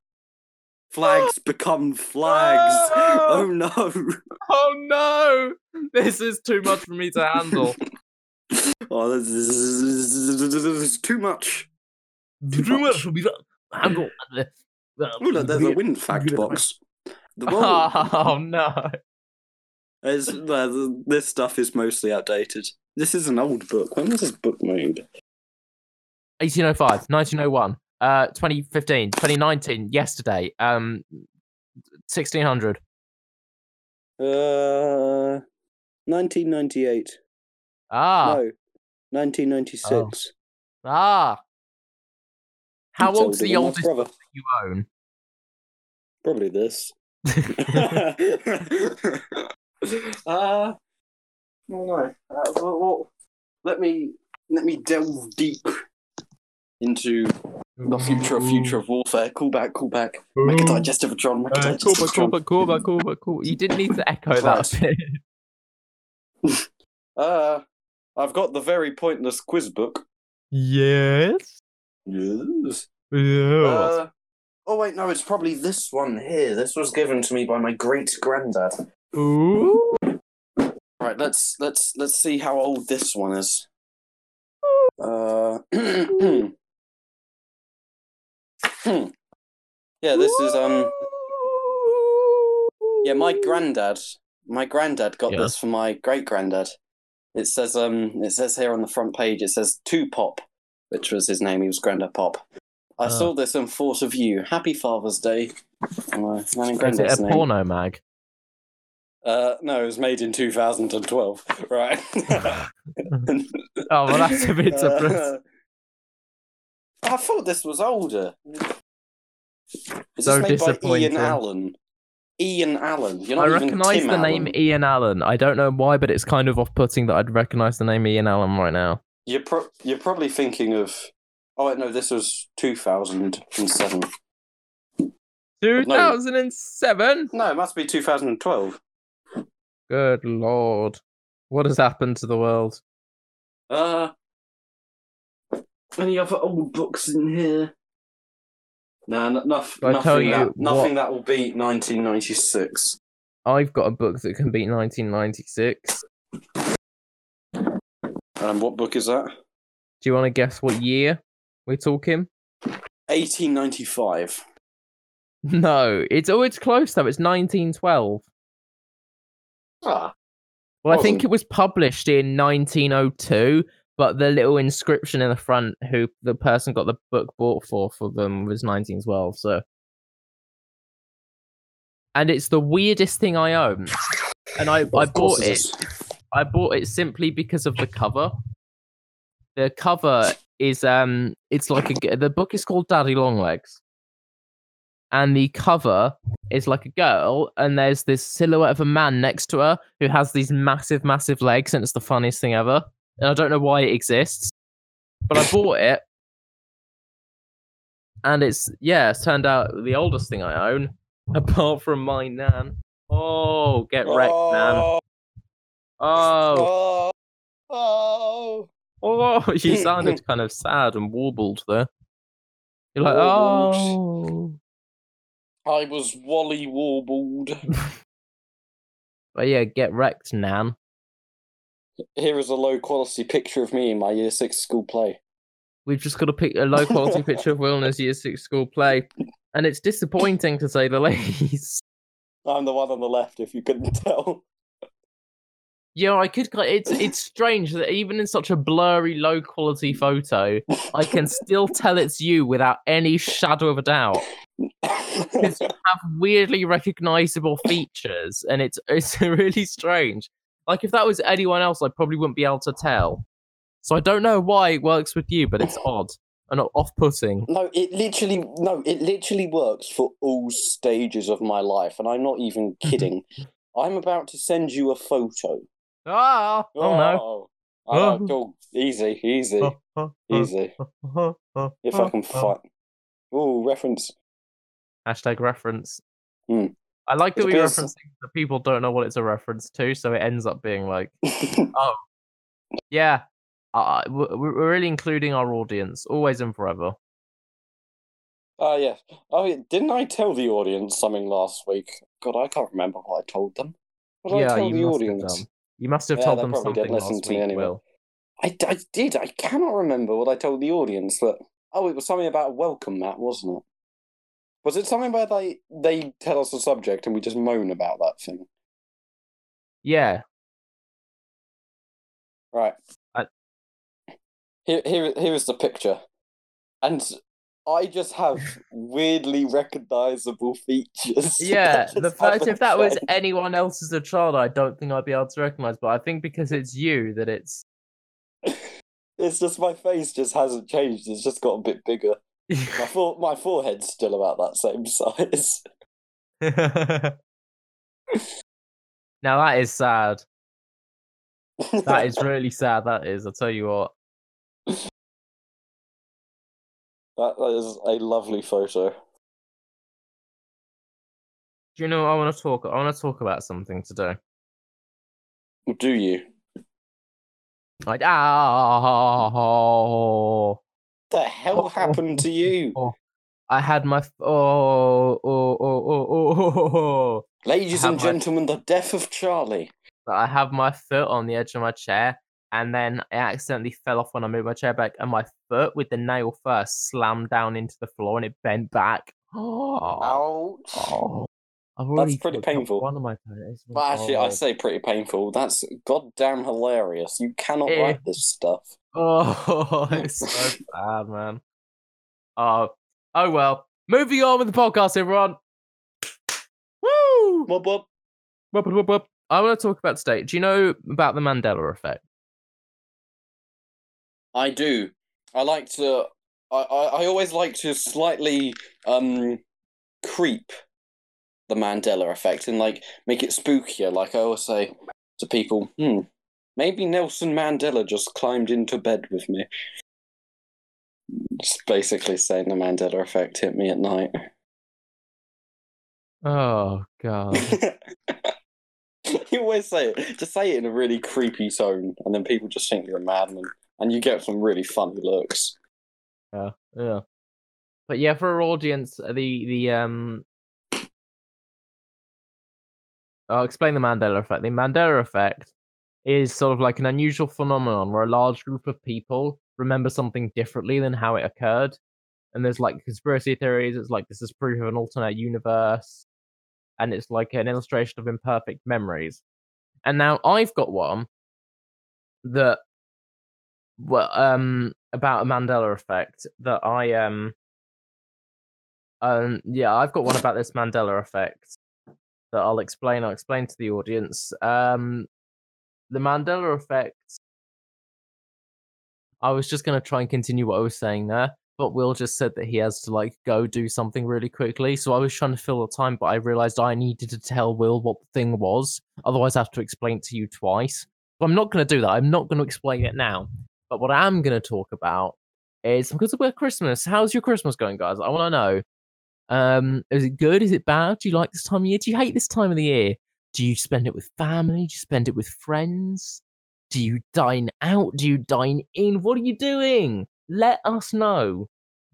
Flags become flags.
Ah!
Oh no.
Oh no! This is too much for me to handle.
Oh, this is, this is too much.
too much for me to handle.
Oh, look, there's a wind fact box. The
Oh no!
is, uh, this stuff is mostly outdated. This is an old book. When was this book made?
1805, 1901, uh, 2015, 2019, yesterday, um, 1600.
Uh, 1998.
Ah,
No, 1996.
ah. How
It's
old's the oldest
brother.
book you own?
Probably this. uh, no, no. Uh, well, well, let me let me delve deep into the future of future of warfare. Call back, call back. Make a digestive John. Make a
Uh,
digestive
cool,
John.
but cool, but cool, but cool. You didn't need to echo that.
Uh, I've got the very pointless quiz book.
Yes.
Yes.
Yes.
Uh, oh wait, no, it's probably this one here. This was given to me by my great granddad.
Ooh.
Right, let's let's let's see how old this one is. Uh, yeah, this is um. Yeah, my granddad. My granddad got
Yeah.
this for my great granddad. It says um. It says here on the front page. It says two pop, which was his name. He was Grandad Pop. I
Oh.
saw this and thought of you. Happy Father's Day. My man and
Is it
granddad's
a
name.
porno mag?
Uh, no, it was made in 2012. Right.
Oh, well, that's a bit depressing.
I thought this was older. Is
So
this made by Ian. Allen? Ian Allen. You're
I
not even
recognise the name Ian Allen. I don't know why, but it's kind of off-putting that I'd recognise the name Ian Allen right now.
You're pro- you're probably thinking of. Oh wait, no, this was 2007.
2007.
No, it must be 2012.
Good lord, what has happened to the world?
Uh, any other old books in here? Nah, n- noth-
I
nothing,
tell you
that, nothing
what-
that will beat 1996.
I've got a book that can beat 1996.
Um, what book is that?
Do you want to guess what year we're talking?
1895.
No, it's oh, it's close though. It's 1912.
Ah,
Well, I think it was published in 1902, but the little inscription in the front, who the person got the book bought for for them, was 1912. So, and it's the weirdest thing I own, and I I
of
bought
it
it. I bought it simply because of the cover. The cover is um, it's like a the book is called Daddy Longlegs, and the cover is like a girl, and there's this silhouette of a man next to her who has these massive, massive legs, and it's the funniest thing ever. And I don't know why it exists, but I bought it, and it's yeah, it's turned out the oldest thing I own, apart from my nan. Oh, get wrecked, nan.
Oh,
Oh,
oh, oh.
oh, you sounded kind of sad and warbled there. You're like,
Warbled.
oh, oh
I was Wally Warbled.
but yeah, get wrecked, Nan.
Here is a low quality picture of me in my year six school play.
We've just got to pick a low quality picture of Will in his year six school play, and it's disappointing to say the least.
I'm the one on the left, if you couldn't tell.
Yeah, I could. It's it's strange that even in such a blurry, low quality photo, I can still tell it's you without any shadow of a doubt. Because you have weirdly recognizable features, and it's it's really strange. Like if that was anyone else, I probably wouldn't be able to tell. So I don't know why it works with you, but it's odd and off-putting.
No, it literally no, it literally works for all stages of my life, and I'm not even kidding. I'm about to send you a photo.
Ah! Oh no!
Oh, I know, go easy, easy, easy. If I can find. Oh, reference.
Hashtag reference.
Hmm.
I like that
It
we reference things that people don't know what it's a reference to, so it ends up being like, oh, yeah, uh, we're, we're really including our audience, always and forever.
Oh yeah. Oh yeah. Didn't I tell the audience something last week? God, I can't remember what I told them. What did
yeah,
I tell
you
the audience?
have. You must have
Yeah,
told them something
didn't listen
last
to
week,
anyway.
Will.
I, I did. I cannot remember what I told the audience, but oh, it was something about a welcome mat, wasn't it? Was it something where they they tell us a subject and we just moan about that thing?
Yeah,
Right.
I-
Here, here, here is the picture, and I just have weirdly recognizable features.
yeah. the fact if that was anyone else as a child, I don't think I'd be able to recognize. But I think because it's you, that it's.
It's just my face just hasn't changed. It's just got a bit bigger. My fore, my forehead's still about that same size.
now that is sad. That is really sad. That is. I'll tell you what.
that is a lovely photo.
Do you know? what I want to talk. I want to talk about something today.
Do you?
Like ah,
The hell oh, oh, happened to you?
Oh, I had my f- oh oh oh oh oh oh. oh.
Ladies and
my-
gentlemen, the death of Charlie.
I have my foot on the edge of my chair, and then I accidentally fell off when I moved my chair back, and my foot with the nail first slammed down into the floor and it bent back. Oh,
Ouch.
oh. I've already
pretty painful.
One of my toes.
But actually, I
oh.
say pretty painful. That's goddamn hilarious. You cannot
Eh.
write this stuff.
Oh, it's so bad, man. Oh, oh well. Moving on with the podcast, everyone. Woo!
Whoop. Whoop,
whoop, whoop, whoop. I want to talk about today. Do you know about the Mandela effect?
I do. I like to. I, I, I always like to slightly um creep the Mandela effect and like make it spookier. Like I always say to people, hmm, maybe Nelson Mandela just climbed into bed with me. Just basically saying the Mandela effect hit me at night.
Oh god.
you always say it. Just say it in a really creepy tone, and then people just think you're a madman, and you get some really funny looks.
Yeah, yeah. But yeah, for our audience, the the um, I'll explain the Mandela effect. The Mandela effect is sort of like an unusual phenomenon where a large group of people remember something differently than how it occurred. And there's like conspiracy theories. It's like this is proof of an alternate universe, and it's like an illustration of imperfect memories. And now I've got one that well um about a Mandela effect that I um um yeah I've got one about this Mandela effect that I'll explain I'll explain to the audience um the Mandela effect I was just going to try and continue what I was saying there but Will just said that he has to like go do something really quickly so I was trying to fill the time but I realized I needed to tell Will what the thing was otherwise I have to explain to you twice but I'm not going to do that I'm not going to explain it now but what I am going to talk about is because we're Christmas. How's your Christmas going, guys? I want to know. Um, is it good? Is it bad? Do you like this time of year? Do you hate this time of the year? Do you spend it with family? Do you spend it with friends? Do you dine out? Do you dine in? What are you doing? Let us know.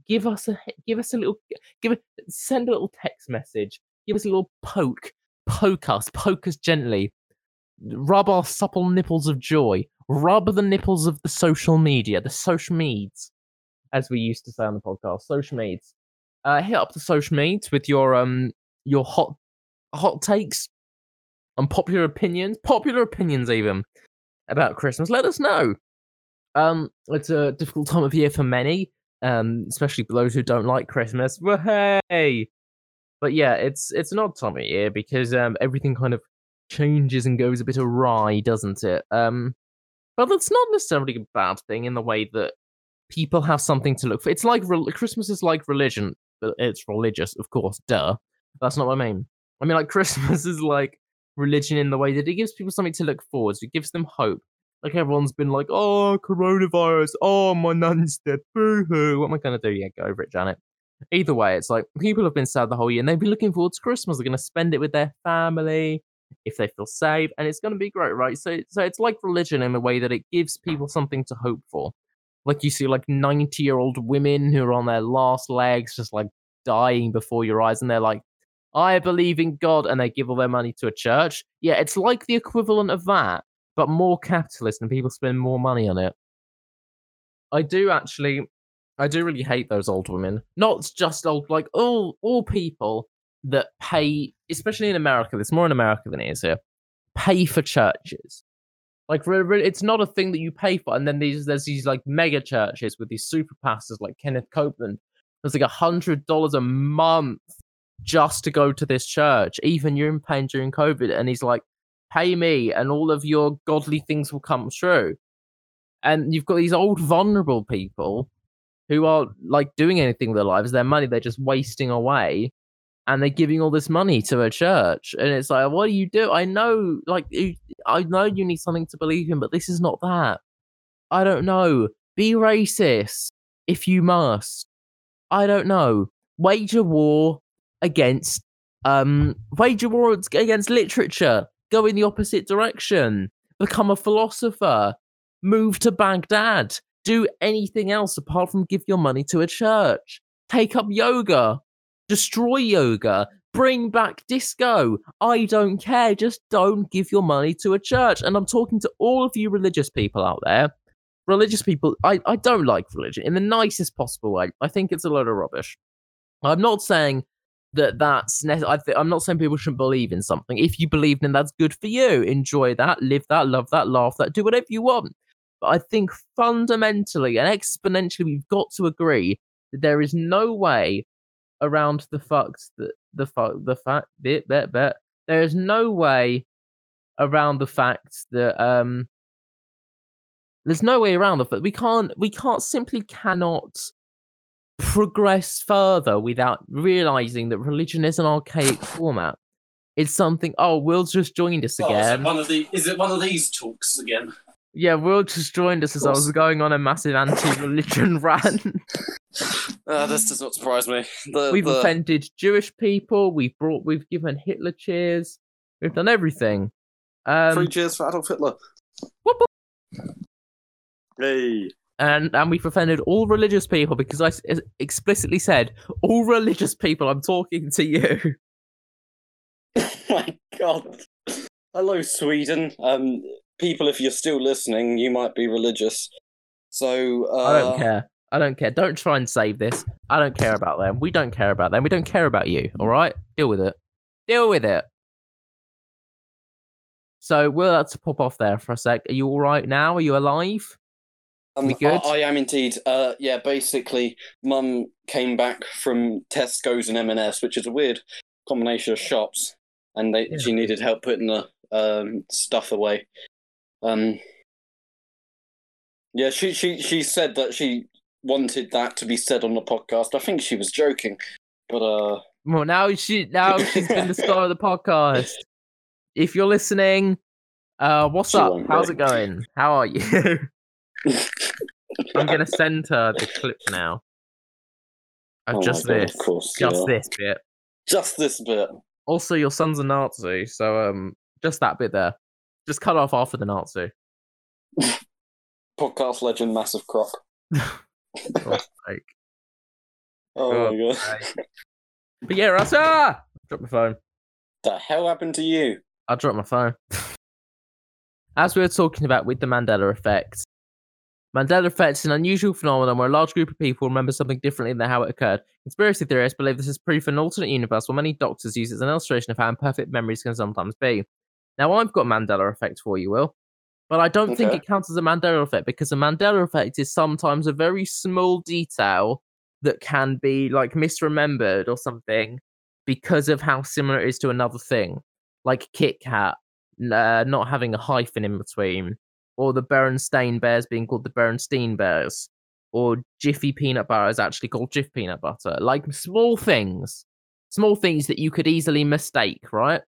Give us a give us a little give it send a little text message. Give us a little poke. Poke us. Poke us gently. Rub our supple nipples of joy. Rub the nipples of the social media, the social meds, as we used to say on the podcast. Social meds. Uh, hit up the social meds with your um your hot hot takes and popular opinions, popular opinions even about Christmas. Let us know. Um, it's a difficult time of year for many, um, especially those who don't like Christmas. Hey, but yeah, it's it's an odd time of year because um everything kind of changes and goes a bit awry, doesn't it? Um, but that's not necessarily a bad thing in the way that people have something to look for. It's like rel- Christmas is like religion, it's religious, of course. Duh. That's not what I mean. I mean, like Christmas is like religion in the way that it gives people something to look forward to. It gives them hope. Like everyone's been like, oh, coronavirus. Oh, my nan's dead. Boo hoo. What am I going to do? Yeah, go over it, Janet. Either way, it's like people have been sad the whole year and they've been looking forward to Christmas. They're going to spend it with their family if they feel safe, and it's going to be great, right? So, so it's like religion in the way that it gives people something to hope for. Like you see, like ninety-year-old women who are on their last legs, just like dying before your eyes, and they're like, "I believe in God," and they give all their money to a church. Yeah, it's like the equivalent of that, but more capitalist, and people spend more money on it. I do actually, I do really hate those old women. Not just old, like all all people that pay, especially in America. There's more in America than it is here. Pay for churches. Like it's not a thing that you pay for. And then these there's these like mega churches with these super pastors like Kenneth Copeland. There's like a hundred dollars a month just to go to this church. Even you're in pain during COVID, and he's like, "Pay me, and all of your godly things will come true." And you've got these old vulnerable people who are like doing anything with their lives, their money they're just wasting away, and they're giving all this money to a church. And it's like, what do you do? I know, like, I know you need something to believe in, but this is not that. I don't know. Be racist if you must. I don't know. Wage a war against, um, wage a war against literature. Go in the opposite direction. Become a philosopher. Move to Baghdad. Do anything else apart from give your money to a church. Take up yoga destroy yoga, Bring back disco. I don't care. Just don't give your money to a church. And I'm talking to all of you religious people out there. Religious people, I, I don't like religion in the nicest possible way. I think it's a load of rubbish. I'm not saying that that's nece- I I'm not saying people shouldn't believe in something. If you believe in that's good for you. Enjoy that, live that, love that, laugh that, do whatever you want. But I think fundamentally and exponentially, we've got to agree that there is no way around the fact that the fact the fact bit bit bit. There is no way around the fact that um there's no way around the fact we can't we can't simply cannot progress further without realizing that religion is an archaic format. It's something. Oh, Will's just joined us
Oh, is, it
again.
one of the, is it one of these talks again?
Yeah, Will just joined us as I was going on a massive anti-religion rant.
Uh, this does not surprise me. The,
we've
the,
offended Jewish people. We've brought. We've given Hitler cheers. We've done everything. Um,
Three cheers for Adolf Hitler.
whoop, whoop.
Hey.
and and we've offended all religious people because I explicitly said all religious people. I'm talking to you.
my god. Hello, Sweden. Um, people, if you're still listening, you might be religious. So, uh,
I don't care. I don't care. Don't try and save this. I don't care about them. We don't care about them. We don't care about you. All right? Deal with it. Deal with it. So we'll have to pop off there for a sec. Are you all right now? Are you alive?
Um,
We good?
I, I am indeed. Uh, yeah, basically, Mum came back from Tesco's and M&S, which is a weird combination of shops, and they
Yeah.
she needed help putting the um, stuff away. Um, yeah, she she she said that she wanted that to be said on the podcast. I think she was joking, but uh,
Well, now she now she's been the star of the podcast. If you're listening, uh, what's
She
up? How's it going? How are you? I'm gonna send her the clip now. Of
oh my
just
God,
this,
of course,
just
yeah.
this bit.
just this bit.
Also, your son's a Nazi, so um, just that bit there. Just cut off after the Nazi.
Podcast legend, massive croc.
God's sake.
Oh my god,
But yeah, Russ, ah! Drop my phone.
the hell happened to you?
I dropped my phone. As we were talking about with the Mandela effect, Mandela effect is an unusual phenomenon where a large group of people remember something differently than how it occurred. Conspiracy theorists believe this is proof of an alternate universe, while many doctors use it as an illustration of how imperfect memories can sometimes be. Now, I've got Mandela effect for you, Will, but I don't think it counts as a Mandela effect because a Mandela effect is sometimes a very small detail that can be like misremembered or something because of how similar it is to another thing, like Kit Kat uh, not having a hyphen in between, or the Berenstain Bears being called the Berenstein Bears, or Jiffy Peanut Butter is actually called Jif Peanut Butter. Like small things, small things that you could easily mistake, right?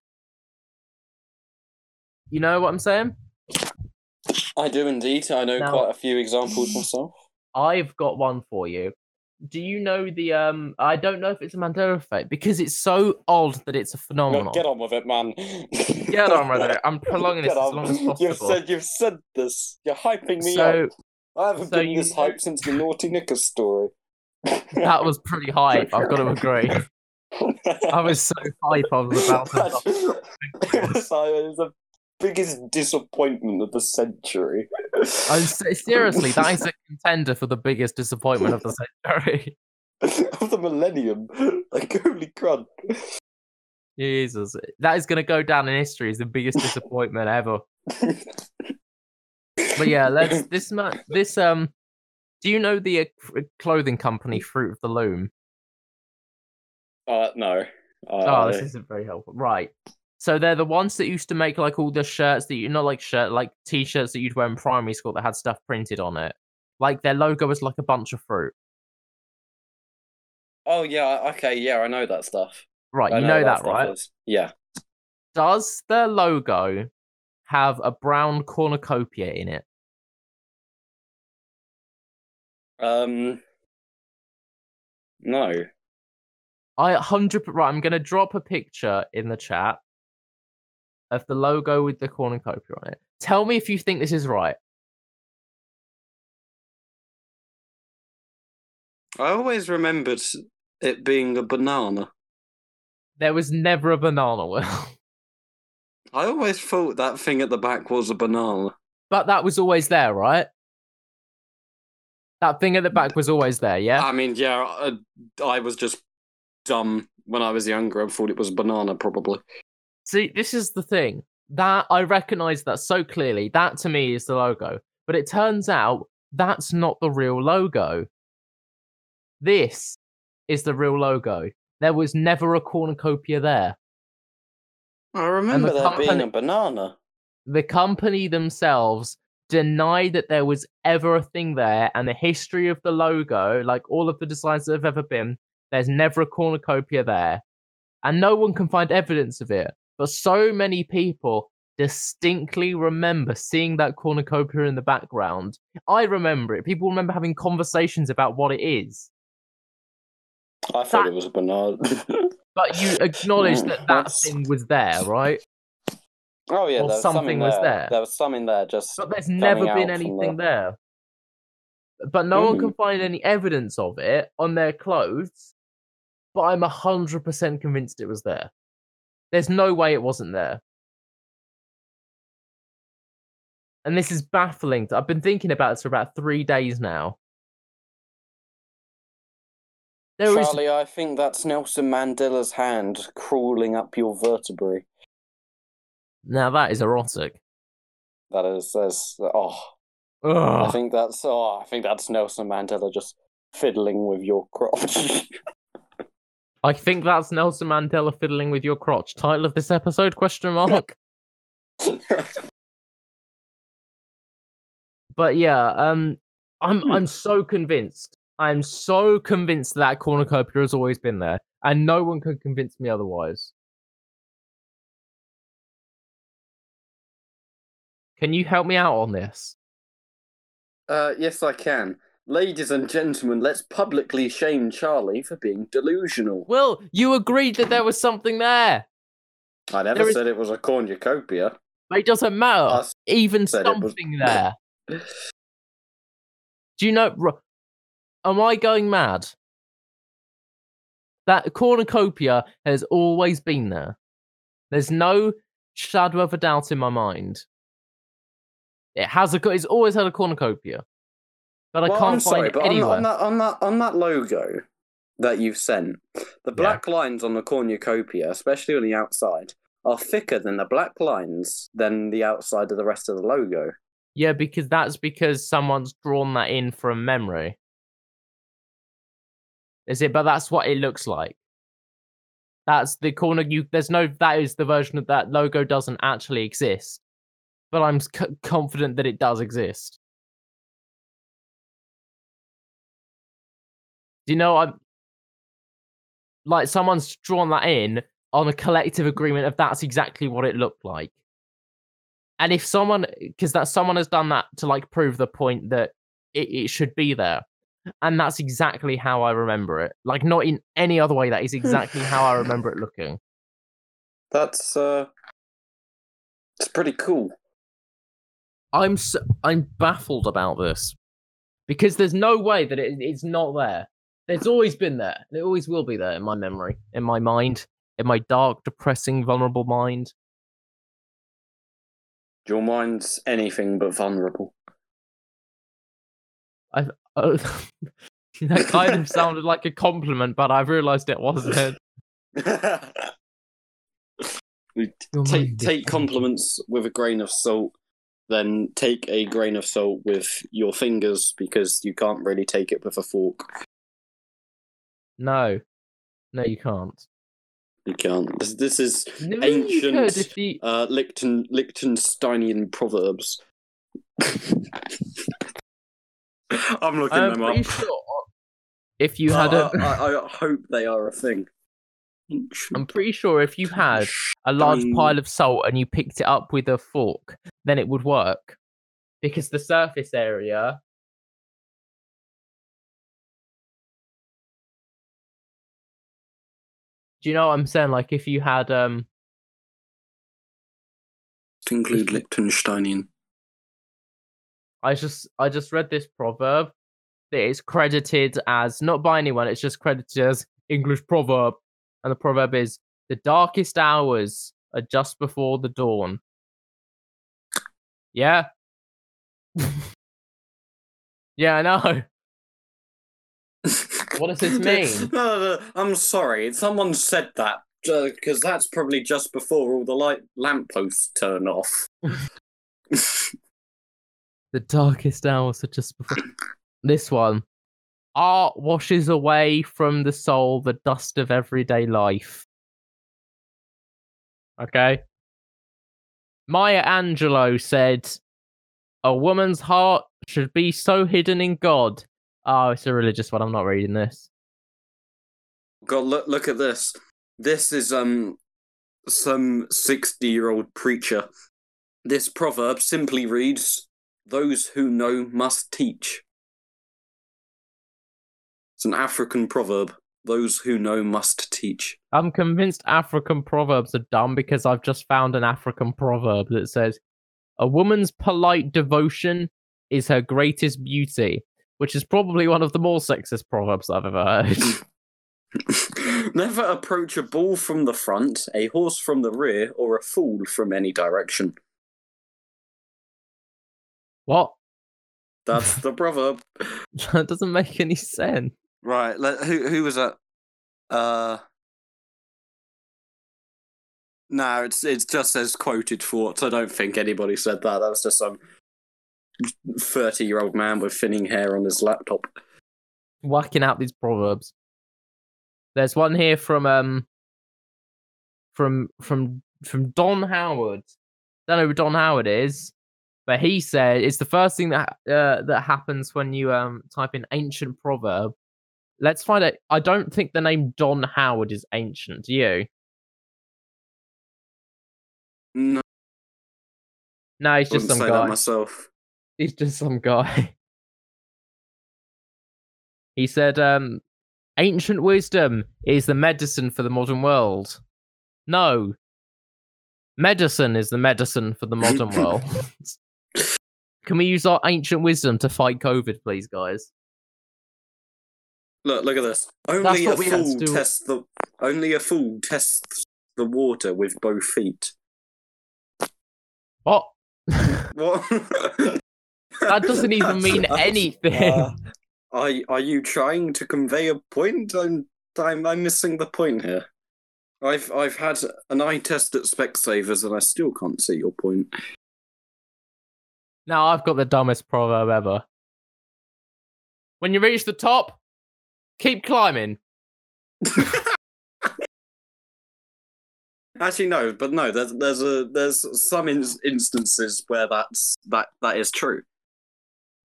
You know what I'm saying?
I do indeed. I know
Now-
quite a few examples myself.
I've got one for you. Do you know the um? I don't know if it's a Mandela effect because it's so odd that it's a phenomenon.
get on with it, man.
Get on with it. I'm prolonging this as long as possible.
You've said you've said this. You're hyping me
So
up. I haven't
so
been this
know-
hyped since the Naughty Knickers story.
that was pretty hype. I've got to agree. I was so hype. I was about to.
it was, it was the biggest disappointment of the century.
I'm seriously, that is a contender for the biggest disappointment of the century.
of the millennium. Like holy crud.
Jesus, that is going to go down in history as the biggest disappointment ever. But yeah, let's this ma- this um. Do you know the uh, clothing company Fruit of the Loom?
Uh, no. Uh,
Oh, this isn't very helpful. Right. So they're the ones that used to make like all the shirts that you not like shirt like t-shirts that you'd wear in primary school that had stuff printed on it. Like their logo was like a bunch of fruit.
Oh yeah. Okay. Yeah, I know that stuff.
Right,
I
you know, that,
stuff
right?
is- Yeah.
Does their logo have a brown cornucopia in it?
Um. No.
I hundred right. I'm gonna drop a picture in the chat of the logo with the cornucopia on it. Tell me if you think this is right.
I always remembered it being a banana.
There was never a banana wheel.
I always thought that thing at the back was a banana.
but that was always there, right? That thing at the back was always there, yeah?
I mean, yeah, I, I was just dumb when I was younger. I thought it was a banana, probably.
See, this is the thing. That I recognize that so clearly. That to me is the logo. But it turns out that's not the real logo. This is the real logo. There was never a cornucopia there.
I remember
the
there being a banana.
The company themselves denied that there was ever a thing there, and the history of the logo, like all of the designs that have ever been, there's never a cornucopia there. And no one can find evidence of it. But so many people distinctly remember seeing that cornucopia in the background. I remember it. People remember having conversations about what it is.
I thought
That-
it was a banana.
But you acknowledge
Mm,
that that thing was there, right?
oh yeah,
Or
there was some
something
in
was
there.
there.
There was something there. Just
But there's never been anything there. But no one can find any evidence of it on their clothes. But I'm 100% convinced it was there. There's no way it wasn't there. And this is baffling. I've been thinking about it for about three days now. There is
Charlie, I think that's Nelson Mandela's hand crawling up your vertebrae.
now that is erotic.
That is, that's, oh, I think that's, oh, I think that's Nelson Mandela just fiddling with your crotch.
I think that's Nelson Mandela fiddling with your crotch. Title of this episode? Question mark. but yeah, um, I'm
Hmm.
I'm so convinced. I'm so convinced that cornucopia has always been there, and no one can convince me otherwise. Can you help me out on this?
uh, yes, I can. Ladies and gentlemen, let's publicly shame Charlie for being delusional.
Will, you agreed that there was something there.
I never
there is-
said it was a cornucopia.
It doesn't matter.
I
Even
said it was-
something there. Do you know? Am I going mad? That cornucopia has always been there. There's no shadow of a doubt in my mind. It has a. It's always had a cornucopia, but I
well,
can't
I'm sorry,
it
but on,
anywhere.
on that on that on that logo that you've sent, the black lines on the cornucopia, especially on the outside, are thicker than the black lines than the outside of the rest of the logo.
Yeah, because that's because someone's drawn that in from memory. Is it? But that's what it looks like. That's the corner. You there's no. That is the version of that logo doesn't actually exist. But I'm c- confident that it does exist. You know? I'm like someone's drawn that in on a collective agreement of that's exactly what it looked like. And if someone, because that someone has done that to like prove the point that it, it should be there, and that's exactly how I remember it. Like not in any other way. That is exactly how I remember it looking.
That's uh, it's pretty cool.
I'm I'm baffled about this because there's no way that it, it's not there. It's always been there. and It always will be there in my memory, in my mind, in my dark, depressing, vulnerable mind.
Your mind's anything but vulnerable.
Oh, that kind of sounded like a compliment, but I've realised it wasn't.
Take take compliments with a grain of salt, then take a grain of salt with your fingers because you can't really take it with a fork.
No, no, you can't.
You can't. This, this is
No,
Ancient,
if you.
uh, Lichten, Liechtensteinian proverbs. I'm looking
I'm
them
pretty
up.
sure if you had a.
I, I, I hope they are a thing.
I'm pretty sure if you had a large pile of salt and you picked it up with a fork, then it would work. Because the surface area. Do you know what I'm saying? Like if you had um
to include Liechtensteinian.
I just I just read this proverb that is credited as not by anyone, it's just credited as English proverb. And the proverb is The darkest hours are just before the dawn. Yeah. yeah, I know. What does this mean?
No, no, no, I'm sorry. Someone said that uh, because that's probably just before all the light lampposts turn off.
The darkest hours are just before. this one. Art washes away from the soul the dust of everyday life. Okay. Maya Angelou said, A woman's heart should be so hidden in God. Oh, it's a religious one. I'm not reading this.
God, look look at this. This is um some sixty year old preacher. This proverb simply reads, "Those who know must teach." It's an African proverb. Those who know must teach.
I'm convinced African proverbs are dumb because I've just found an African proverb that says, A woman's polite devotion is her greatest beauty, which is probably one of the more sexist proverbs I've ever heard.
Never approach a bull from the front, a horse from the rear, or a fool from any direction.
what?
That's the proverb.
That doesn't make any sense.
Right. Let, who who was that? Uh. No, it's it just says quoted thoughts. I don't think anybody said that. That was just some thirty-year-old man with thinning hair on his laptop.
Whacking out these proverbs. There's one here from um from from from Don Howard. Don't know who Don Howard is, but he said it's the first thing that uh, that happens when you um type in ancient proverb. Let's find out. I don't think the name Don Howard is ancient. Do you?
No,
No, he's just some guy.
myself.
He's just some guy. he said, um, ancient wisdom is the medicine for the modern world. No. Medicine is the medicine for the modern world. Can we use our ancient wisdom to fight COVID, please, guys?
Look, look at this. Only a
what we had to
fool tests the only a fool tests the water with both feet.
What?
What?
That doesn't even mean
That's-
anything.
uh, are are you trying to convey a point? I'm I'm I'm missing the point here. I've I've had an eye test at Specsavers and I still can't see your point.
now I've got the dumbest proverb ever. When you reach the top, keep climbing.
Actually, no, but no. There's there's a there's some in- instances where that's that that is true.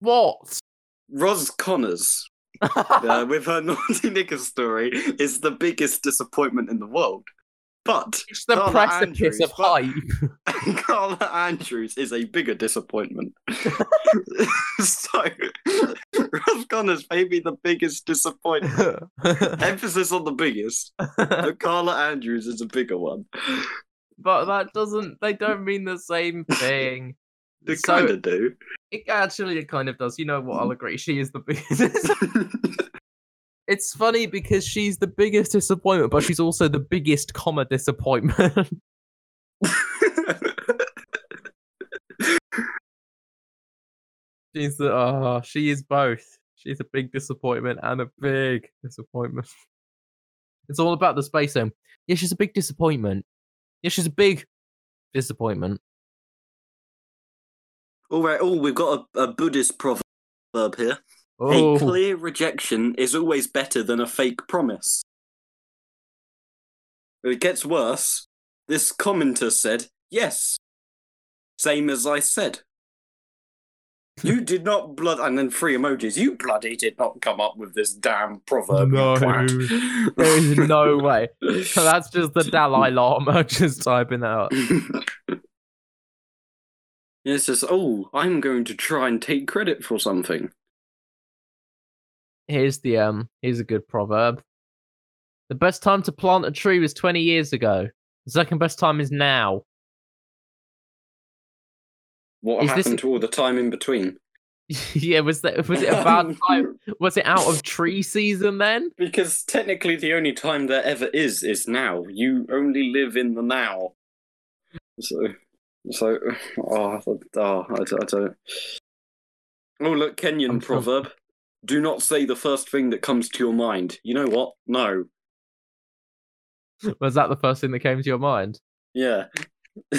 What?
Ros Connors, uh, with her naughty knickers story, is the biggest disappointment in the world. But
it's the
Carla
precipice
Andrews,
of hype.
Carla Andrews is a bigger disappointment. so Ros Connors may be the biggest disappointment. Emphasis on the biggest, but Carla Andrews is a bigger one.
but that doesn't. They don't mean the same thing.
They
So-
kind of do.
It actually it kind of does. You know what? Mm. I'll agree. She is the biggest. it's funny because she's the biggest disappointment, but she's also the biggest comma disappointment. she's the. Oh, she is both. She's a big disappointment and a big disappointment. It's all about the space sim. Yeah, she's a big disappointment. Yeah, she's a big disappointment.
All right. Oh, we've got a, a Buddhist proverb here.
Oh,
A clear rejection is always better than a fake promise. It gets worse. This commenter said, Yes. Same as I said. You did not blood and then three emojis. You bloody did not come up with this damn proverb.
No. there is no way. So that's just the Dalai Lama just typing that out.
It's just, oh, I'm going to try and take credit for something.
Here's the um. Here's a good proverb. The best time to plant a tree was 20 years ago. The second best time is now.
What
Is this-
happened to all the time in between?
yeah, was that was it a bad time? Was it out of tree season then?
Because technically, the only time there ever is is now. You only live in the now. So, so, oh, oh I, oh, I don't. Oh, look, Kenyan
I'm sure-
proverb. Do not say the first thing that comes to your mind. You know what? No.
Was that the first thing that came to your mind?
Yeah.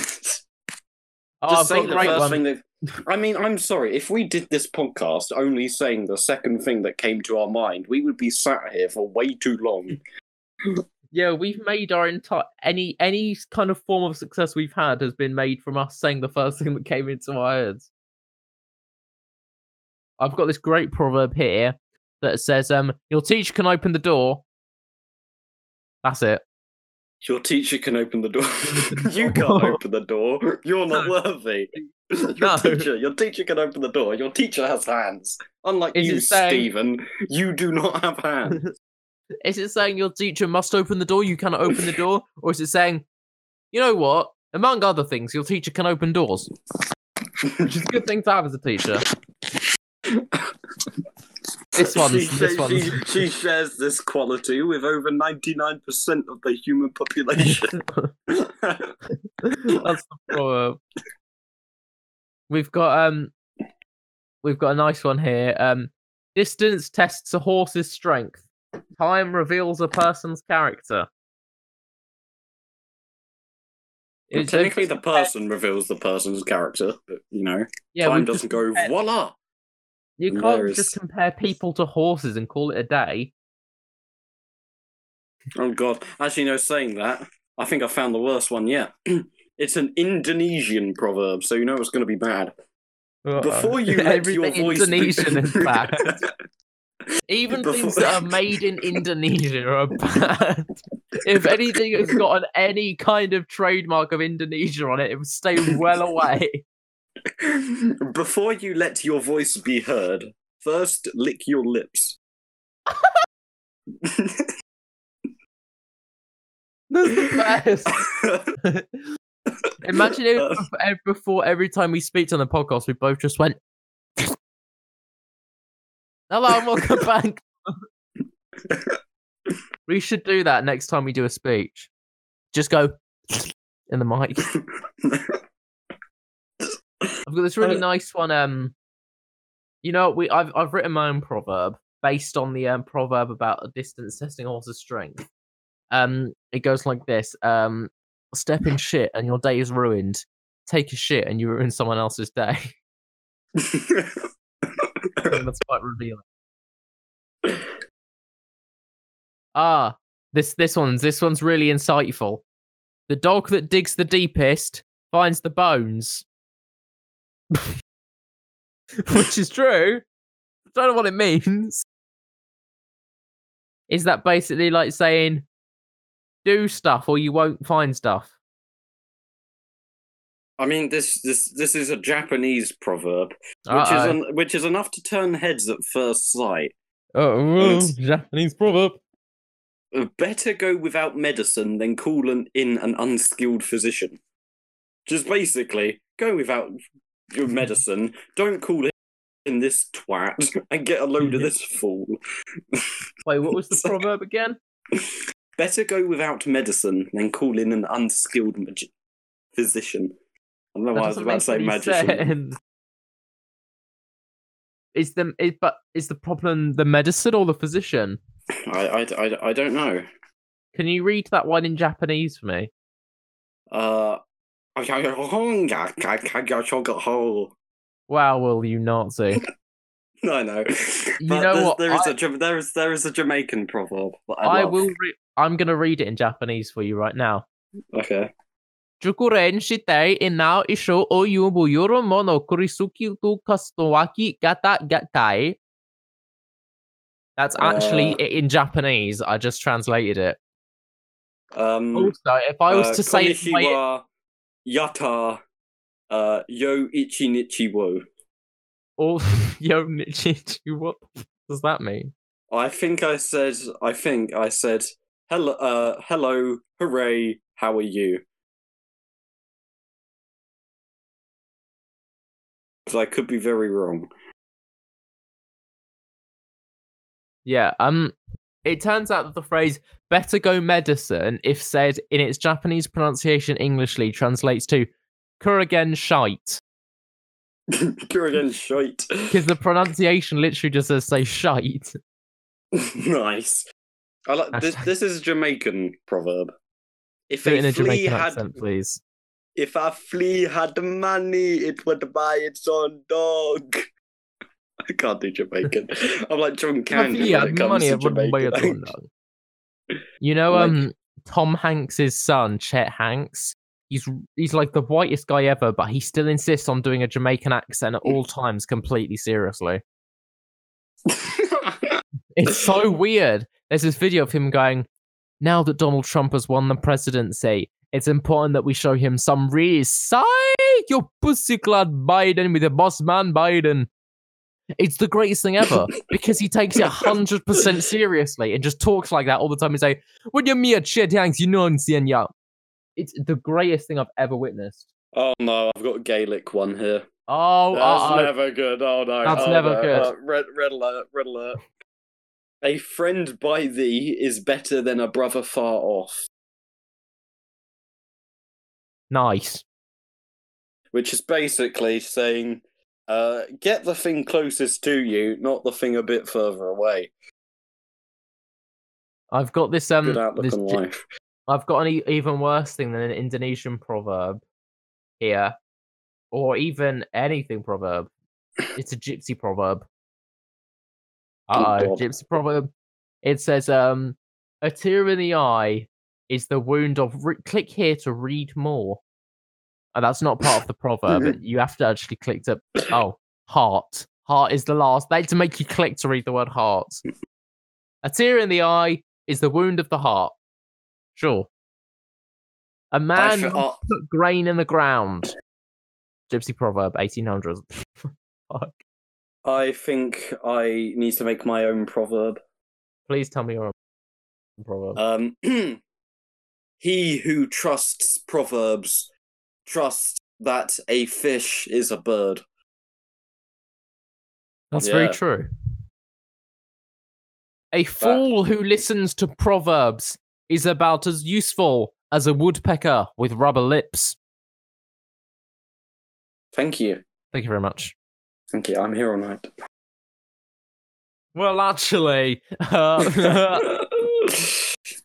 Oh,
Just
I've
say the first
one.
thing that. I mean, I'm sorry. If we did this podcast only saying the second thing that came to our mind, we would be sat here for way too long.
Yeah, we've made our entire any any kind of form of success we've had has been made from us saying the first thing that came into our heads. I've got this great proverb here that says, "Um, your teacher can open the door." That's it.
Your teacher can open the door. you can't open the door. You're not worthy. Your
No.
teacher, your teacher can open the door. Your teacher has hands. Unlike
Is
you,
saying-
Stephen, you do not have hands.
Is it saying your teacher must open the door? You cannot open the door, or is it saying, you know what? Among other things, your teacher can open doors, which is a good thing to have as a teacher. This one's
she,
this one's
she, she shares this quality with over 99% of the human population.
That's the proverb. We've got um we've got a nice one here. Um distance tests a horse's strength. Time reveals a person's character. It's-
Technically, the person reveals the person's character, but you know,
yeah,
time doesn't go
compared-
voila.
You
and
can't
there
just
is-
compare people to horses and call it a day.
Oh god! Actually, no. Saying that, I think I found the worst one yet. it's an Indonesian proverb, so you know it's going to be bad. Before you let your voice
Indonesian
be...
is bad. Even
Before-
things that are made in Indonesia are bad. if anything has got any kind of trademark of Indonesia on it, it would stay well away.
Before you let your voice be heard, first lick your lips.
That's the best. Imagine if
Uh.
before every time we speak on the podcast, we both just went, Hello and welcome back. we should do that next time we do a speech. Just go in the mic. I've got this really
Uh,
nice one. Um, you know, we I've I've written my own proverb based on the um proverb about a distance testing a horse's strength. Um, it goes like this: um, step in shit and your day is ruined. Take a shit and you ruin someone else's day. That's quite revealing. Ah, this this one's this one's really insightful. The dog that digs the deepest finds the bones. Which is true. I don't know what it means. Is that basically like saying do stuff or you won't find stuff?
I mean, this this this is a Japanese proverb, which is
Uh-oh.
en- which is enough to turn heads at first sight.
Oh,
It's-
Japanese proverb.
Uh, Better go without medicine than call an, in an unskilled physician. Just basically, go without your medicine. Don't call in this twat and get a load of this fool.
Wait, what was the proverb again?
Better go without medicine than call in an unskilled physician. I don't know why I was about to say magician.
sense. Is the is, but is the problem the medicine or the physician?
I, I, I, I don't know.
Can you read that one in Japanese for me?
Uh,
Wow, will you Nazi?
No, no.
You
But
know what,
There is
I...
a there is there is a Jamaican proverb I,
I will. Re- I'm gonna read it in Japanese for you right now.
Okay.
Jukuren shite ina isho o yubu yoro mono kurisuki gata gatai. That's actually
Uh,
in Japanese. I just translated it.
Um.
Also, if I was
uh,
to say it the it-
yata, uh, yo ichi nichi wo.
Oh, yo, Nichi, what does that mean?
I think I said. I think I said. Hello. Uh. Hello. Hooray. How are you? but I could be very wrong.
Yeah, um it turns out that the phrase better go medicine, if said in its Japanese pronunciation Englishly, translates to Kurigen shite.
Kurigen shite.
Because the pronunciation literally just says say shite.
nice. I like this this is a Jamaican proverb. If
in
a, flea had,
accent, please
if a flea had money, it would buy its own dog. I can't do Jamaican. I'm like John
Yeah,
when it comes
money
to
it wouldn't buy
Jamaican.
its own dog. You know,
Like-
um, Tom Hanks's son, Chet Hanks. He's he's like the whitest guy ever, but he still insists on doing a Jamaican accent at all times, completely seriously. It's so weird. There's this video of him going, "Now that Donald Trump has won the presidency, it's important that we show him some side. Your pussyclad Biden with a boss man Biden." It's the greatest thing ever because he takes it hundred percent seriously and just talks like that all the time. He's like, "When you're meet Chet Hanks, you know I'm saying yeah." It's the greatest thing I've ever witnessed.
oh no, I've got a Gaelic one here.
Oh,
That's
uh-oh.
never good. Oh no.
That's
oh,
never
no.
good.
Uh, red, red alert. Red alert. A friend by thee is better than a brother far off,
nice.
which is basically saying, uh, get the thing closest to you, not the thing a bit further away.
I've got this um
Good outlook
this
on life.
I've got an e- even worse thing than an Indonesian proverb here, or even anything proverb. It's a gypsy proverb. Uh oh, gypsy proverb. It says, um, a tear in the eye is the wound of. Re- click here to read more. And that's not part of the proverb. you have to actually click to. Oh, heart. Heart is the last. They to make you click to read the word heart. A tear in the eye is the wound of the heart. Sure. A man put grain in the ground. Gypsy proverb, 1800s. Fuck.
I think I need to make my own proverb.
Please tell me your own proverb.
Um, he who trusts proverbs trusts that a fish is a bird.
That's very true. A fool who listens to proverbs is about as useful as a woodpecker with rubber lips.
Thank you.
Thank you very much.
Thank you. I'm here all night.
Well, actually, uh,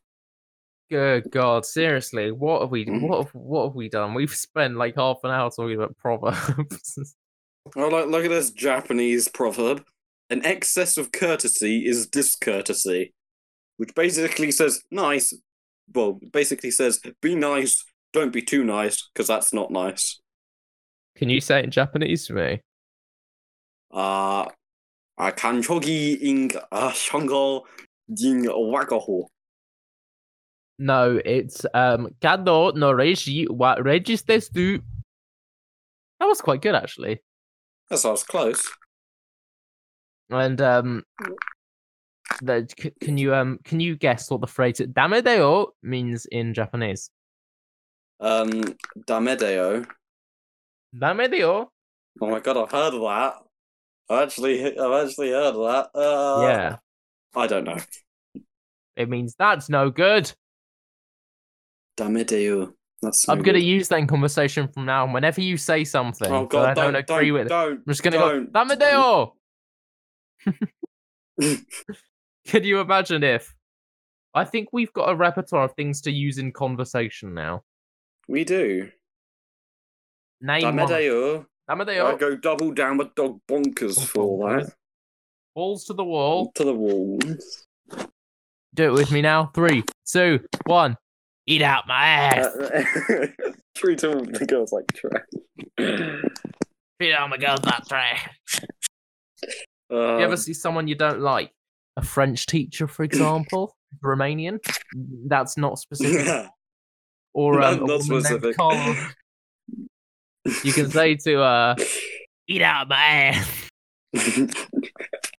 good God, seriously, what have we, what have, what have we done? We've spent like half an hour talking about proverbs.
oh, look, look at this Japanese proverb. An excess of courtesy is discourtesy, which basically says nice. Well, basically says be nice, don't be too nice, because that's not nice.
Can you say it in Japanese for me?
Uh, I can chogi ing a shango jing wakaho.
No, it's um Kado no reiji wa regis. That was quite good actually.
That sounds close.
And um the, c- can you um can you guess what the phrase damedeo means in Japanese?
Um, Damedeo.
Damedeo?
Oh my god, I've heard of that. I actually, I've actually heard of that. Uh,
yeah.
I don't know.
It means that's no good.
Damedeo. That's.
I'm gonna use that in conversation from now on. Whenever you say something
Oh
that
god,
I don't,
don't,
agree
don't,
with,
don't.
I'm just gonna go Damedeo. Can you imagine if? I think we've got a repertoire of things to use in conversation now.
We do.
Name one.
Damedeo. I go double down with dog bonkers
Oh,
for
bonkers.
that.
Balls to the wall.
To the wall.
Do it with me now. Three, two, one. Eat out my ass.
Treat all the girls like trash.
Eat out my girls that trash.
Uh,
You ever see someone you don't like? A French teacher, for example, Romanian. That's not specific. Or um,
Not-
a
not specific.
You can say to uh, eat out my ass.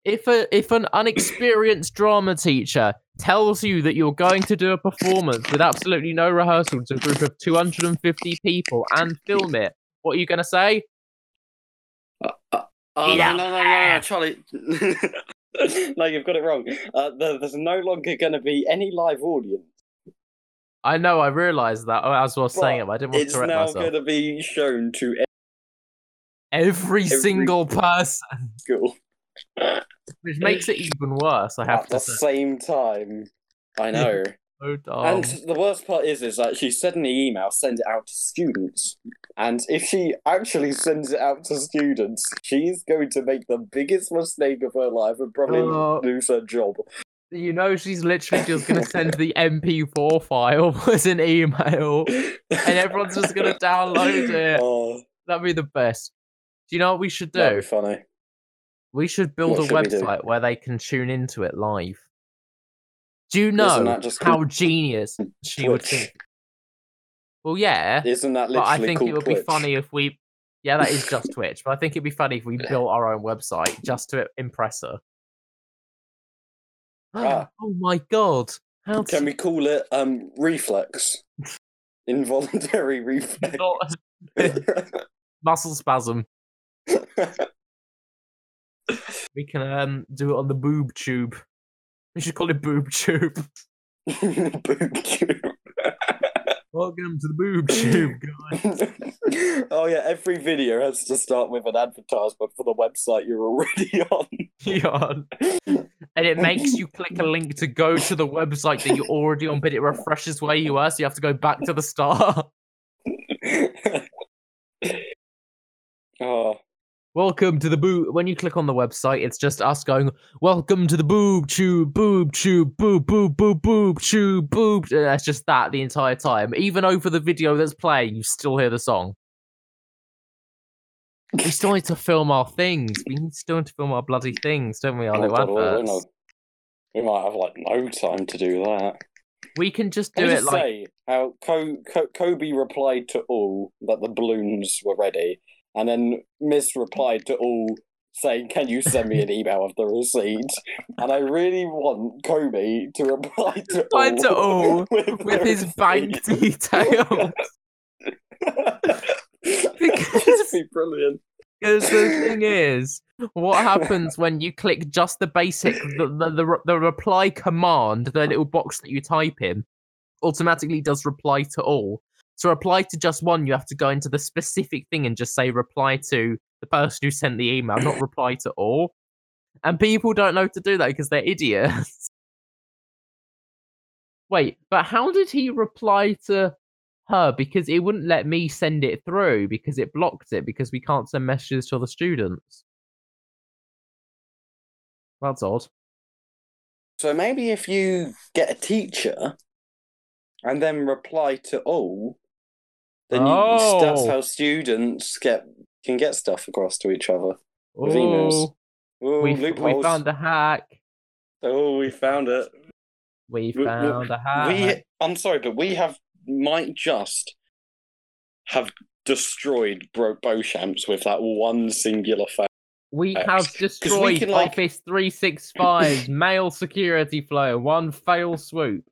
If a if an unexperienced drama teacher tells you that you're going to do a performance with absolutely no rehearsal to a group of 250 people and film it, what are you going to say?
Oh,
Eat
no,
out
no, no, no, no. Charlie. no, you've got it wrong. Uh, there, there's no longer going to be any live audience.
I know, I realised that oh, as I was saying it, but I didn't want to correct myself.
It's now going to be shown to
Every,
every-
single person,
school
which makes it even worse. I have
at
to
the
say.
same time. I know.
So dumb.
and the worst part is, is that she said in the email, send it out to students. And if she actually sends it out to students, she's going to make the biggest mistake of her life and probably
Oh.
lose her job.
You know, she's literally just going to send the MP4 file as an email, and everyone's just going to download it.
Oh,
That'd be the best. Do you know what we should do?
that'd be funny.
We should build
What
a
should we
website where they can tune into it live. Do you know how
called
genius she would
Twitch?
think? Well, yeah,
Isn't that
but
literally
I think it would be funny if we. Yeah, that is just Twitch, but I think it'd be funny if we built our own website just to impress her.
Ah.
oh my god! How
Can we call it um reflex? Involuntary reflex.
muscle spasm? We can um do it on the boob tube. We should call it boob tube.
Boob tube.
Welcome to the boob tube, guys.
oh yeah, every video has to start with an advertisement for the website you're already on.
Yawn. and it makes you click a link to go to the website that you're already on, but it refreshes where you were, so you have to go back to the start.
oh,
Welcome to the boob. When you click on the website, it's just us going, "Welcome to the boob tube, boob tube, boob boob boob boob tube, boob." And That's just that the entire time. Even over the video that's playing, you still hear the song. We still need to film our things. We need still need to film our bloody things, don't we? Our
oh
little
we-
adverts.
we might have like no time to do that.
We can just do it
just
like
say how Co- Co- Kobe replied to all that the balloons were ready, and then Miss replied to all saying, "Can you send me an email of the receipt?" And I really want Kobe to reply to
Reply
all,
to all
with,
with his bank details.
That'd be brilliant.
Because the thing is, what happens when you click just the basic, the, the, the, the reply command, the little box that you type in, automatically does reply to all. To reply to just one, you have to go into the specific thing and just say reply to the person who sent the email, not reply to all. And people don't know to do that because they're idiots. Wait, but how did he reply to her? Because it wouldn't let me send it through because it blocked it because we can't send messages to the students. That's odd.
So maybe if you get a teacher and then reply to all, then you, that's
Oh.
how students get can get stuff across to each other. With emails.
Ooh,
Oh,
we, we found a hack.
Oh, we found it.
We found a hack.
We, I'm sorry, but we have might just have destroyed Bro Beauchamps with that one singular fact.
We have
'cause we
destroyed
can, like-
Office 365's mail security flow. One fail swoop.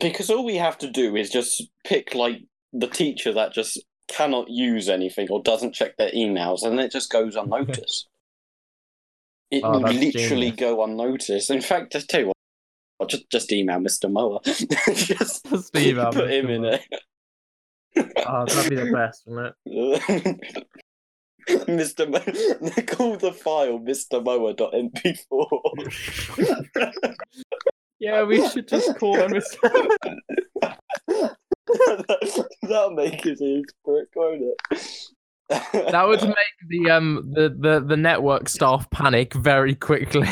Because all we have to do is just pick like the teacher that just cannot use anything or doesn't check their emails, and it just goes unnoticed. It
Oh, that's
literally
genius.
go unnoticed. In fact, just tell you what, just just email Mr. Mower. just
Just email
put
Mr.
him in it.
Oh, that'd be the best, wouldn't it?
Mr. Mo- they call the file Mr. Mower.mp4.
Yeah, we should just call him.
That'll make it easy for it, won't it?
That would make the um the, the, the network staff panic very quickly.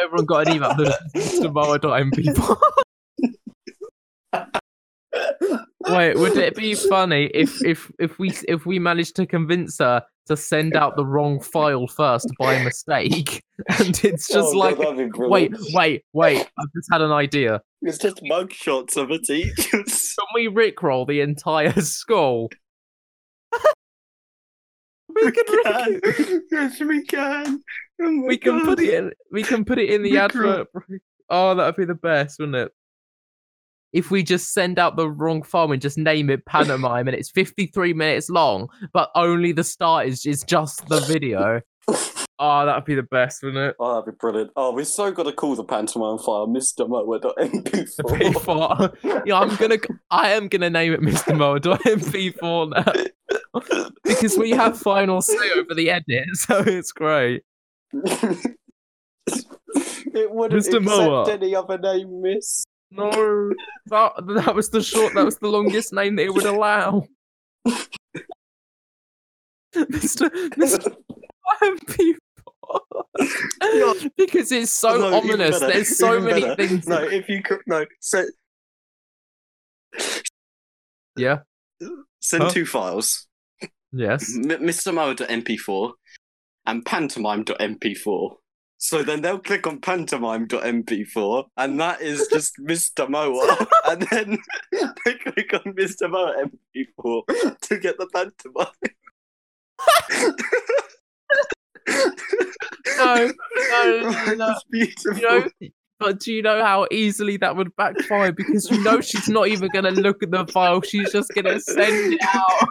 Everyone got an email. Mr. Wait, would it be funny if if if we if we managed to convince her to send out the wrong file first by mistake, and it's oh, just
Oh,
like, wait, wait, wait! I've just had an idea.
It's just mugshots of a teacher.
Can we rickroll the entire school? we can, rick-
yes, we can. Oh
we can put it in. We can put it in the
Rickroll.
advert. Oh, that'd be the best, wouldn't it? If we just send out the wrong file and just name it pantomime, and it's fifty-three minutes long, but only the start is is just the video. Oh, that'd be the best, wouldn't it?
Oh, that'd be brilliant. Oh, we're so gonna call the pantomime file Mr. Moa.mp4.
MP4. yeah, I'm gonna. I am gonna name it Mr. Moa.mp4 now because we have final say over the edit, so it's great.
it wouldn't
Mr.
accept
Moa.
any other name, Miss.
No, that that was the short. That was the longest name they would allow. Mr. Mr. MP4. because it's so
oh, No,
ominous. There's so
even
many
better.
things.
No, if you could, no, send,
Yeah.
send
Huh?
two files
Yes.
M- Mr. Moa.mp4 and pantomime.mp4. So then they'll click on pantomime.mp4, and that is just Mr. Moa. and then they click on Mr. Moa MP4 to get the pantomime.
No, no, no, no.
It's beautiful.
You know, but do you know how easily that would backfire? Because you know she's not even going to look at the file. She's just going to send it out.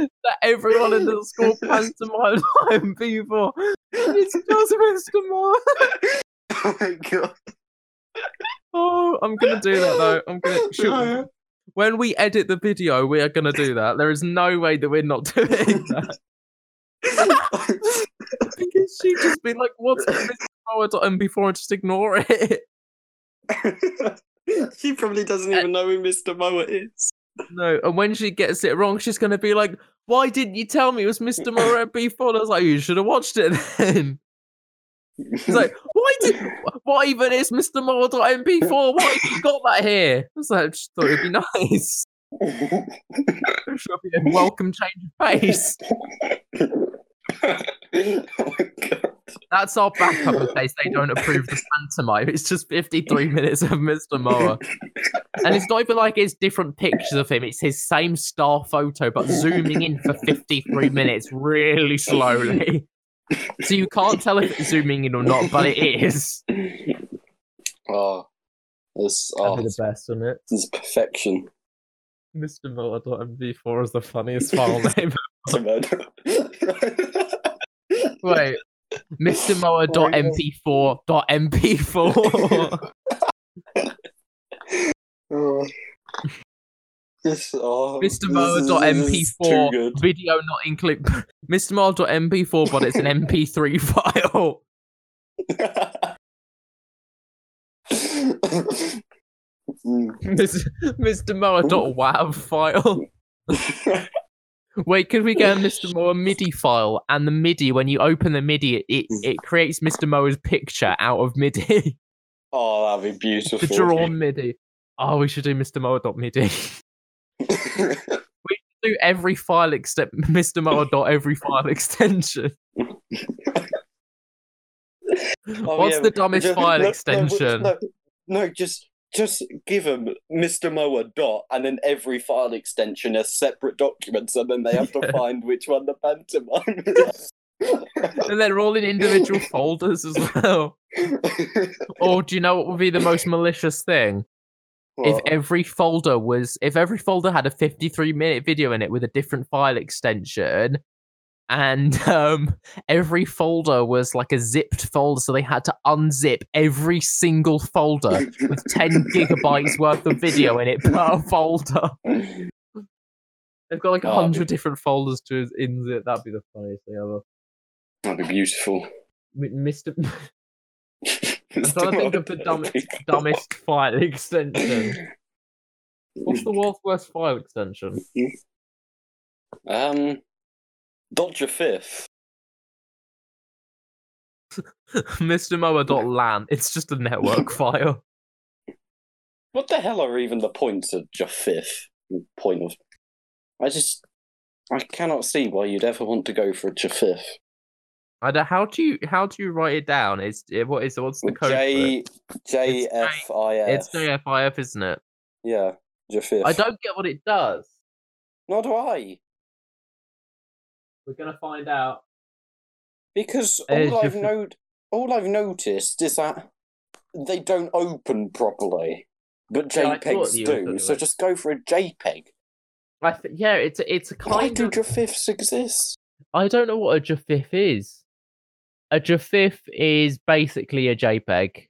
She's gonna send that everyone in the school pantomime time people. It's just Mr. Moore.
oh my god.
Oh, I'm gonna do that though. I'm gonna shoot. When we edit the video, we are gonna do that. There is no way that we're not doing that. Because she just be like, "What's Mr. Moore.mp4 and just ignore it."
she probably doesn't eh. even know who Mr. Moa is.
No, and when she gets it wrong, she's gonna be like, "Why didn't you tell me it was Mr. MP4?" And I was like, "You should have watched it then." It's like, "Why did? What even is Mr. Moore.mp4? Why have you got that here?" I was like, "I just thought it'd be nice. Should be a welcome change of pace."
oh my god.
That's our backup in case they don't approve the pantomime. It's just 53 minutes of Mr. Moa. And it's not even like it's different pictures of him, it's his same star photo, but zooming in for 53 minutes really slowly. So you can't tell if it's zooming in or not, but it is.
Oh, this,
That'd
oh,
be the best, wouldn't it?
this is perfection.
Mr. Moa.mv4 is the funniest file name. Wait. Mr. Moa.mp4.mp4.
oh. This, oh,
Mr.
this is- this is too
Moa.mp4 video not include Mr. Moa.mp4, but it's an MP3 file. Mr. Mr. Moa.wav file. Wait, could we get a Mr. Moa MIDI file? And the MIDI, when you open the MIDI, it, it, mm. it creates Mr. Moa's picture out of MIDI.
oh, that'd be beautiful.
the drawn MIDI. Oh, we should do Mr. Moa.midi. do every file except Mr. Moa. dot every file extension.
Oh,
What's
yeah,
the dumbest
ju-
file
no, no,
extension?
No, no, just just give them Mr. Moa dot and then every file extension as separate documents, and then they have to find which one the pantomime is.
And they're all in individual folders as well. Or do you know what would be the most malicious thing? If every folder was, if every folder had a 53 minute video in it with a different file extension, and um, every folder was like a zipped folder, so they had to unzip every single folder with 10 gigabytes worth of video in it per folder. They've got like a
Oh,
hundred different folders to inzip. That'd be the funniest thing ever.
That'd be beautiful.
M- Mr. I'm trying to think of the dumbest, dumbest file extension. What's the world's worst file extension?
Um, Dodger Fifth.
Mr. Moa.lan. It's just a network file.
What the hell are even the points of Japhith? Point of. I just. I cannot see why you'd ever want to go for a Japhith.
I don't, how do you how do you write it down? Is it, what is what's the code?
J J F I F.
It's JFIF, isn't it?
Yeah, Japhith.
I don't get what it does.
Nor do I.
We're gonna find out.
Because
There's
all I've
Japhith.
no- all I've noticed is that they don't open properly, but
Yeah, I thought
JPEGs
you were
do.
talking
So
about-
just go for a JPEG.
I th- yeah, it's a, it's a
Why
kind
do
of
Japhiths exist?
I don't know what a JFIF is. A JFIF is basically a JPEG.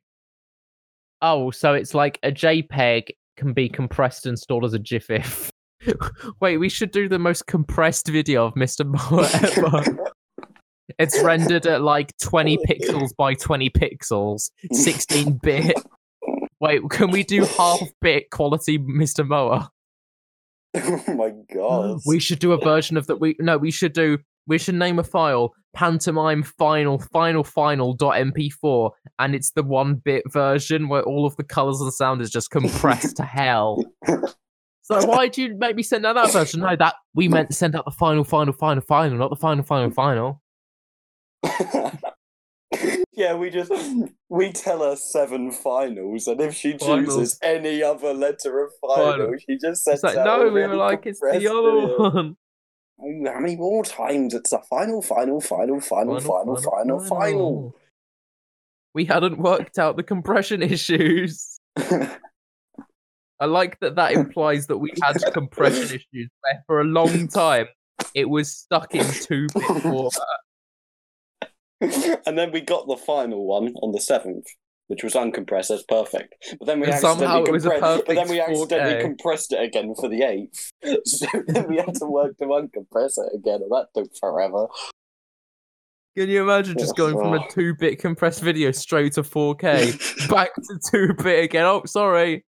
Oh, so it's like a JPEG can be compressed and stored as a GIF. Wait, we should do the most compressed video of Mr. Moore ever. it's rendered at like 20 pixels by 20 pixels, 16 bit. Wait, can we do half bit quality Mr. Mower?
oh my god.
We should do a version of that. We no, we should do. We should name a file pantomime final final final dot mp4 and it's the one bit version where all of the colors and sound is just compressed to hell so why did you make me send out that version no that we meant to send out the final final final final not the final final final
yeah, we just we tell her seven finals, and if she
Finals.
chooses any other letter of final,
Final.
she just says
it's like no we were like it's the other one
How many more times? It's a final, final, final, final, final, final, final.
we hadn't worked out the compression issues I like that that implies that we had compression issues where for a long time it was stuck in two bit format.
and then we got the final one on the seventh, which was uncompressed. That's perfect. But then we
And
accidentally
somehow it was a
compressed. But then we accidentally
4K.
compressed it again for the eighth. So then we had to work to uncompress it again, and that took forever.
Can you imagine just going from a
Oh.
two bit compressed video straight to 4K back to two bit again? Oh, sorry.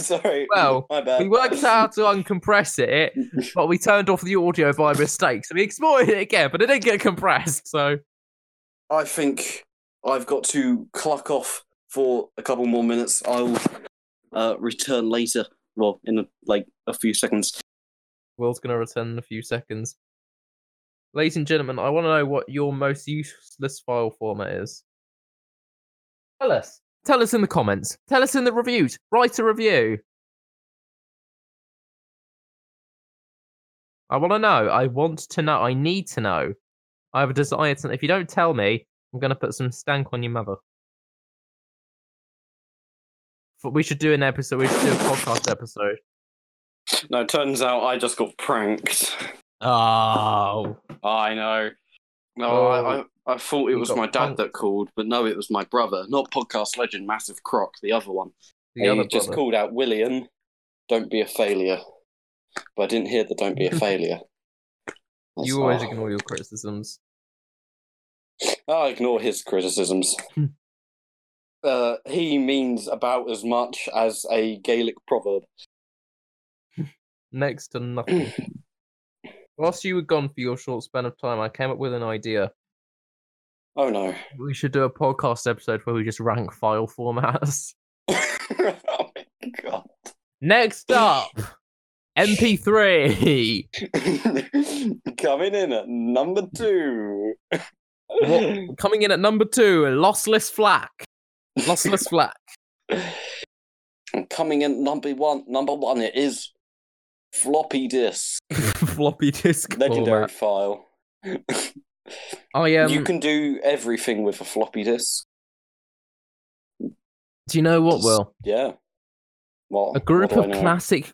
Sorry.
Well. We worked out how to uncompress it, but we turned off the audio by mistake. So we exported it again, but it didn't get compressed. So
I think I've got to cluck off for a couple more minutes. I'll uh, return later. Well, in a, like a few seconds.
Will's going to return in a few seconds. Ladies and gentlemen, I want to know what your most useless file format is. Tell us. Tell us in the comments. Tell us in the reviews. Write a review. I want to know. I want to know. I need to know. I have a desire to. If you don't tell me, I'm going to put some stank on your mother. But we should do an episode. We should do a podcast episode.
No, turns out I just got pranked.
Oh.
I know. No,
Oh,
I, I, I thought it was my dad
punked.
that called, but no, it was my brother. Not podcast legend, Massive Croc, the other one.
The
he
other
just
brother.
called out William, don't be a failure. But I didn't hear the don't be a failure. That's-
You always ignore your criticisms.
I'll ignore his criticisms. Uh, he means about as much as a Gaelic proverb.
Next to nothing. Whilst you were gone for your short span of time, I came up with an idea.
Oh no.
We should do a podcast episode where we just rank file formats.
oh my god.
Next up, MP3.
Coming in at number two.
What- Coming in at number two, lossless FLAC. Lossless FLAC.
Coming in number one. Number one. It is floppy disk,
Floppy disk
legendary
format.
file.
I um,
you can do everything with a floppy disk.
do you know what,
Just-
Will?
Yeah. What?
A group
what
of classic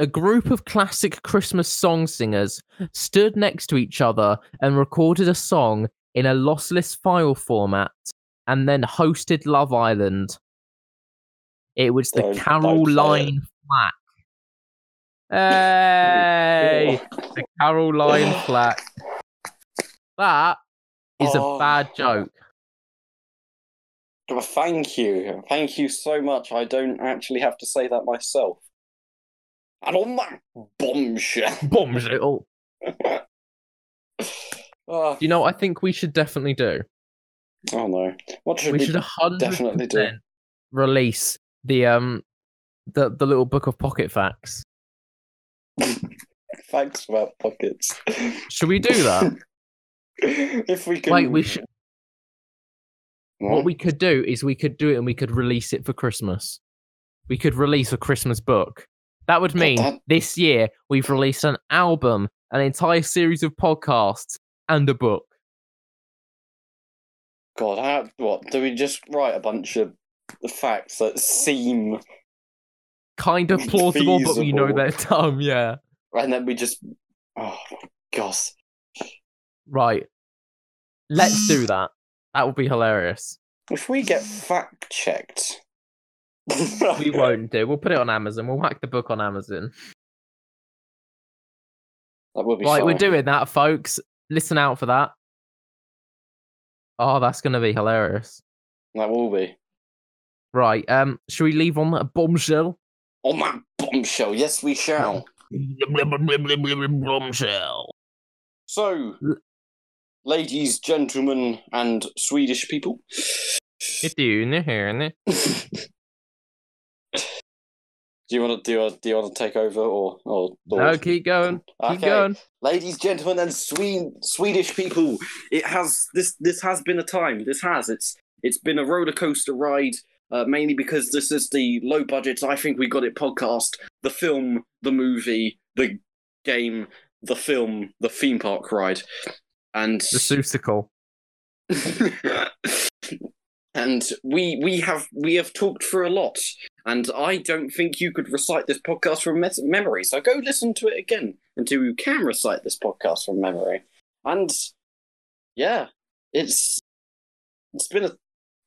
a group of classic Christmas song singers stood next to each other and recorded a song in a lossless file format and then hosted Love Island. It was the
Don't- don't say
Caroline Flack. Hey, the Caroline Flack. That is
Oh.
a bad joke.
Well, thank you. Thank you so much. I don't actually have to say that myself. And on that bombshell.
Bombshell.
oh,
You know I think we should definitely do?
oh no. What should
we
we,
should
definitely do?
release the um the the little book of pocket facts.
Thanks about pockets.
Should we do that?
if we can.
like we should. What we could do is we could do it and we could release it for Christmas. We could release a Christmas book. That would mean
that-
this year we've released an album, an entire series of podcasts, and a book.
God, how, what? Do we just write a bunch of facts that seem.
Kind of plausible, but we know
Feasible.
they're dumb. Yeah.
And then we just. Oh, gosh.
Right. Let's do that. That would be hilarious.
If we get fact checked.
We won't do. We'll put it on Amazon. We'll whack the book on Amazon.
That would be
Right, we're doing that, folks. Listen out for that. Oh, that's gonna be hilarious.
That will be.
Right. Um, should we leave on a bombshell?
Oh, On that bombshell, yes, we shall.
bombshell.
So, ladies, gentlemen, and Swedish people.
It's you, innit, here, innit?
Do you want to do? Do you want to take over or or? or
No, keep going. Keep
Okay.
going.
ladies, gentlemen, and Swede Swedish people. It has this. This has been a time. This has. It's it's been a roller coaster ride. Uh, mainly because this is the low budget. I think we got it podcast. The film, the movie, the game, the film, the theme park ride, and
The Susicle.
and we we have we have talked for a lot and i don't think you could recite this podcast from memory so go listen to it again until you can recite this podcast from memory and yeah it's it's been a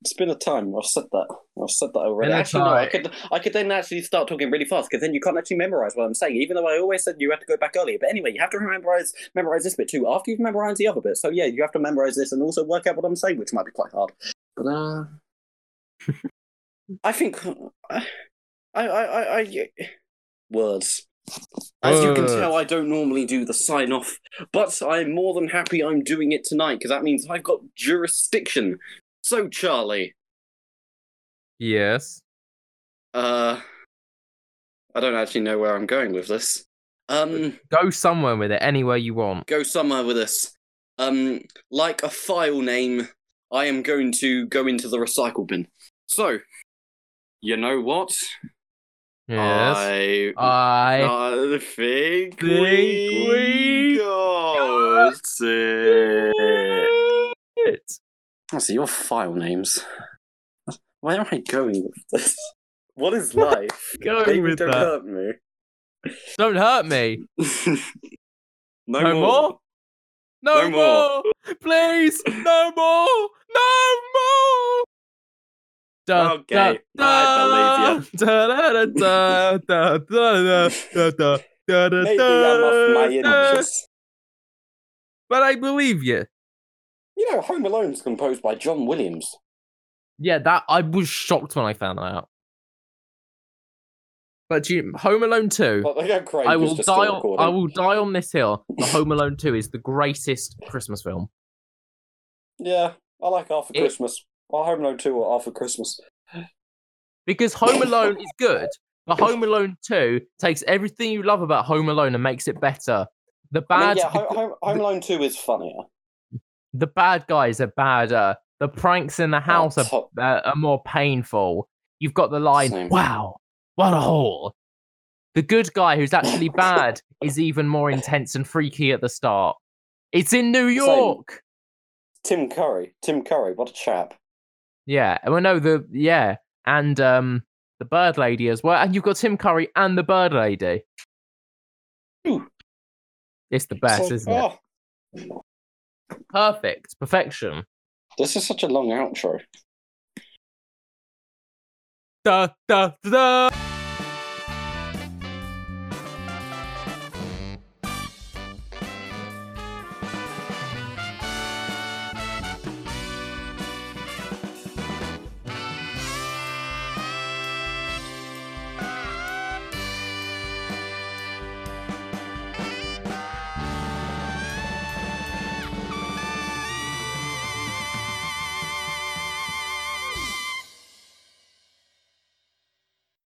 it's been a time. I've said that. I've said that already. Actually no i could i could then actually start talking really fast because then you can't actually memorize what i'm saying even though i always said you had to go back earlier. But anyway you have to memorize memorize this bit too after you've memorized the other bit. So yeah you have to memorize this and also work out what i'm saying which might be quite hard. But uh, I think I, I, I, I, words. As you can tell, I don't normally do the sign off, but I'm more than happy I'm doing it tonight because that means I've got jurisdiction. So, Charlie,
Yes.
uh, I don't actually know where I'm going with this. Um,
Go somewhere with it, anywhere you want.
go somewhere with this. Um, like a file name, I am going to go into the recycle bin. So, you know what?
Yes.
I
I.
I think
think
we
we
got it.
It.
Oh, your file names. Where am I going with this? What is life?
Go
Baby,
with
don't
that.
hurt me.
Don't hurt me.
no,
No, more. No,
No more.
more. Please. No more. No more. Da,
Okay, I believe
you. Da, da, da, da, da, da, da, da, da, da,
Maybe I'm off my inches.
But I believe you.
You know, Home Alone is composed by John Williams.
Yeah, that I was shocked when I found that out. But do you, Home Alone 2,
But they go Craig
I will die. On. I will die on this hill. The Home Alone 2 is the greatest Christmas film
Yeah, I like After
It-
Christmas. Or Home Alone 2 or After Christmas.
because Home Alone is good, but Home Alone 2 takes everything you love about Home Alone and makes it better. The
I
bad,
mean, yeah, Home, Home, Home Alone 2 is funnier.
The bad guys are badder. The pranks in the house are,
top-
uh, are more painful. You've got the line,
Same.
"Wow, what a hole." The good guy who's actually bad is even more intense and freaky at the start. It's in New
Same.
York.
Tim Curry. Tim Curry, what a chap.
Yeah, well, no, the yeah, and um, the Bird Lady as well, and you've got Tim Curry and the Bird Lady.
Ooh.
It's the best,
So-
isn't it? Perfect, perfection.
this is such a long outro.
Da da da. da.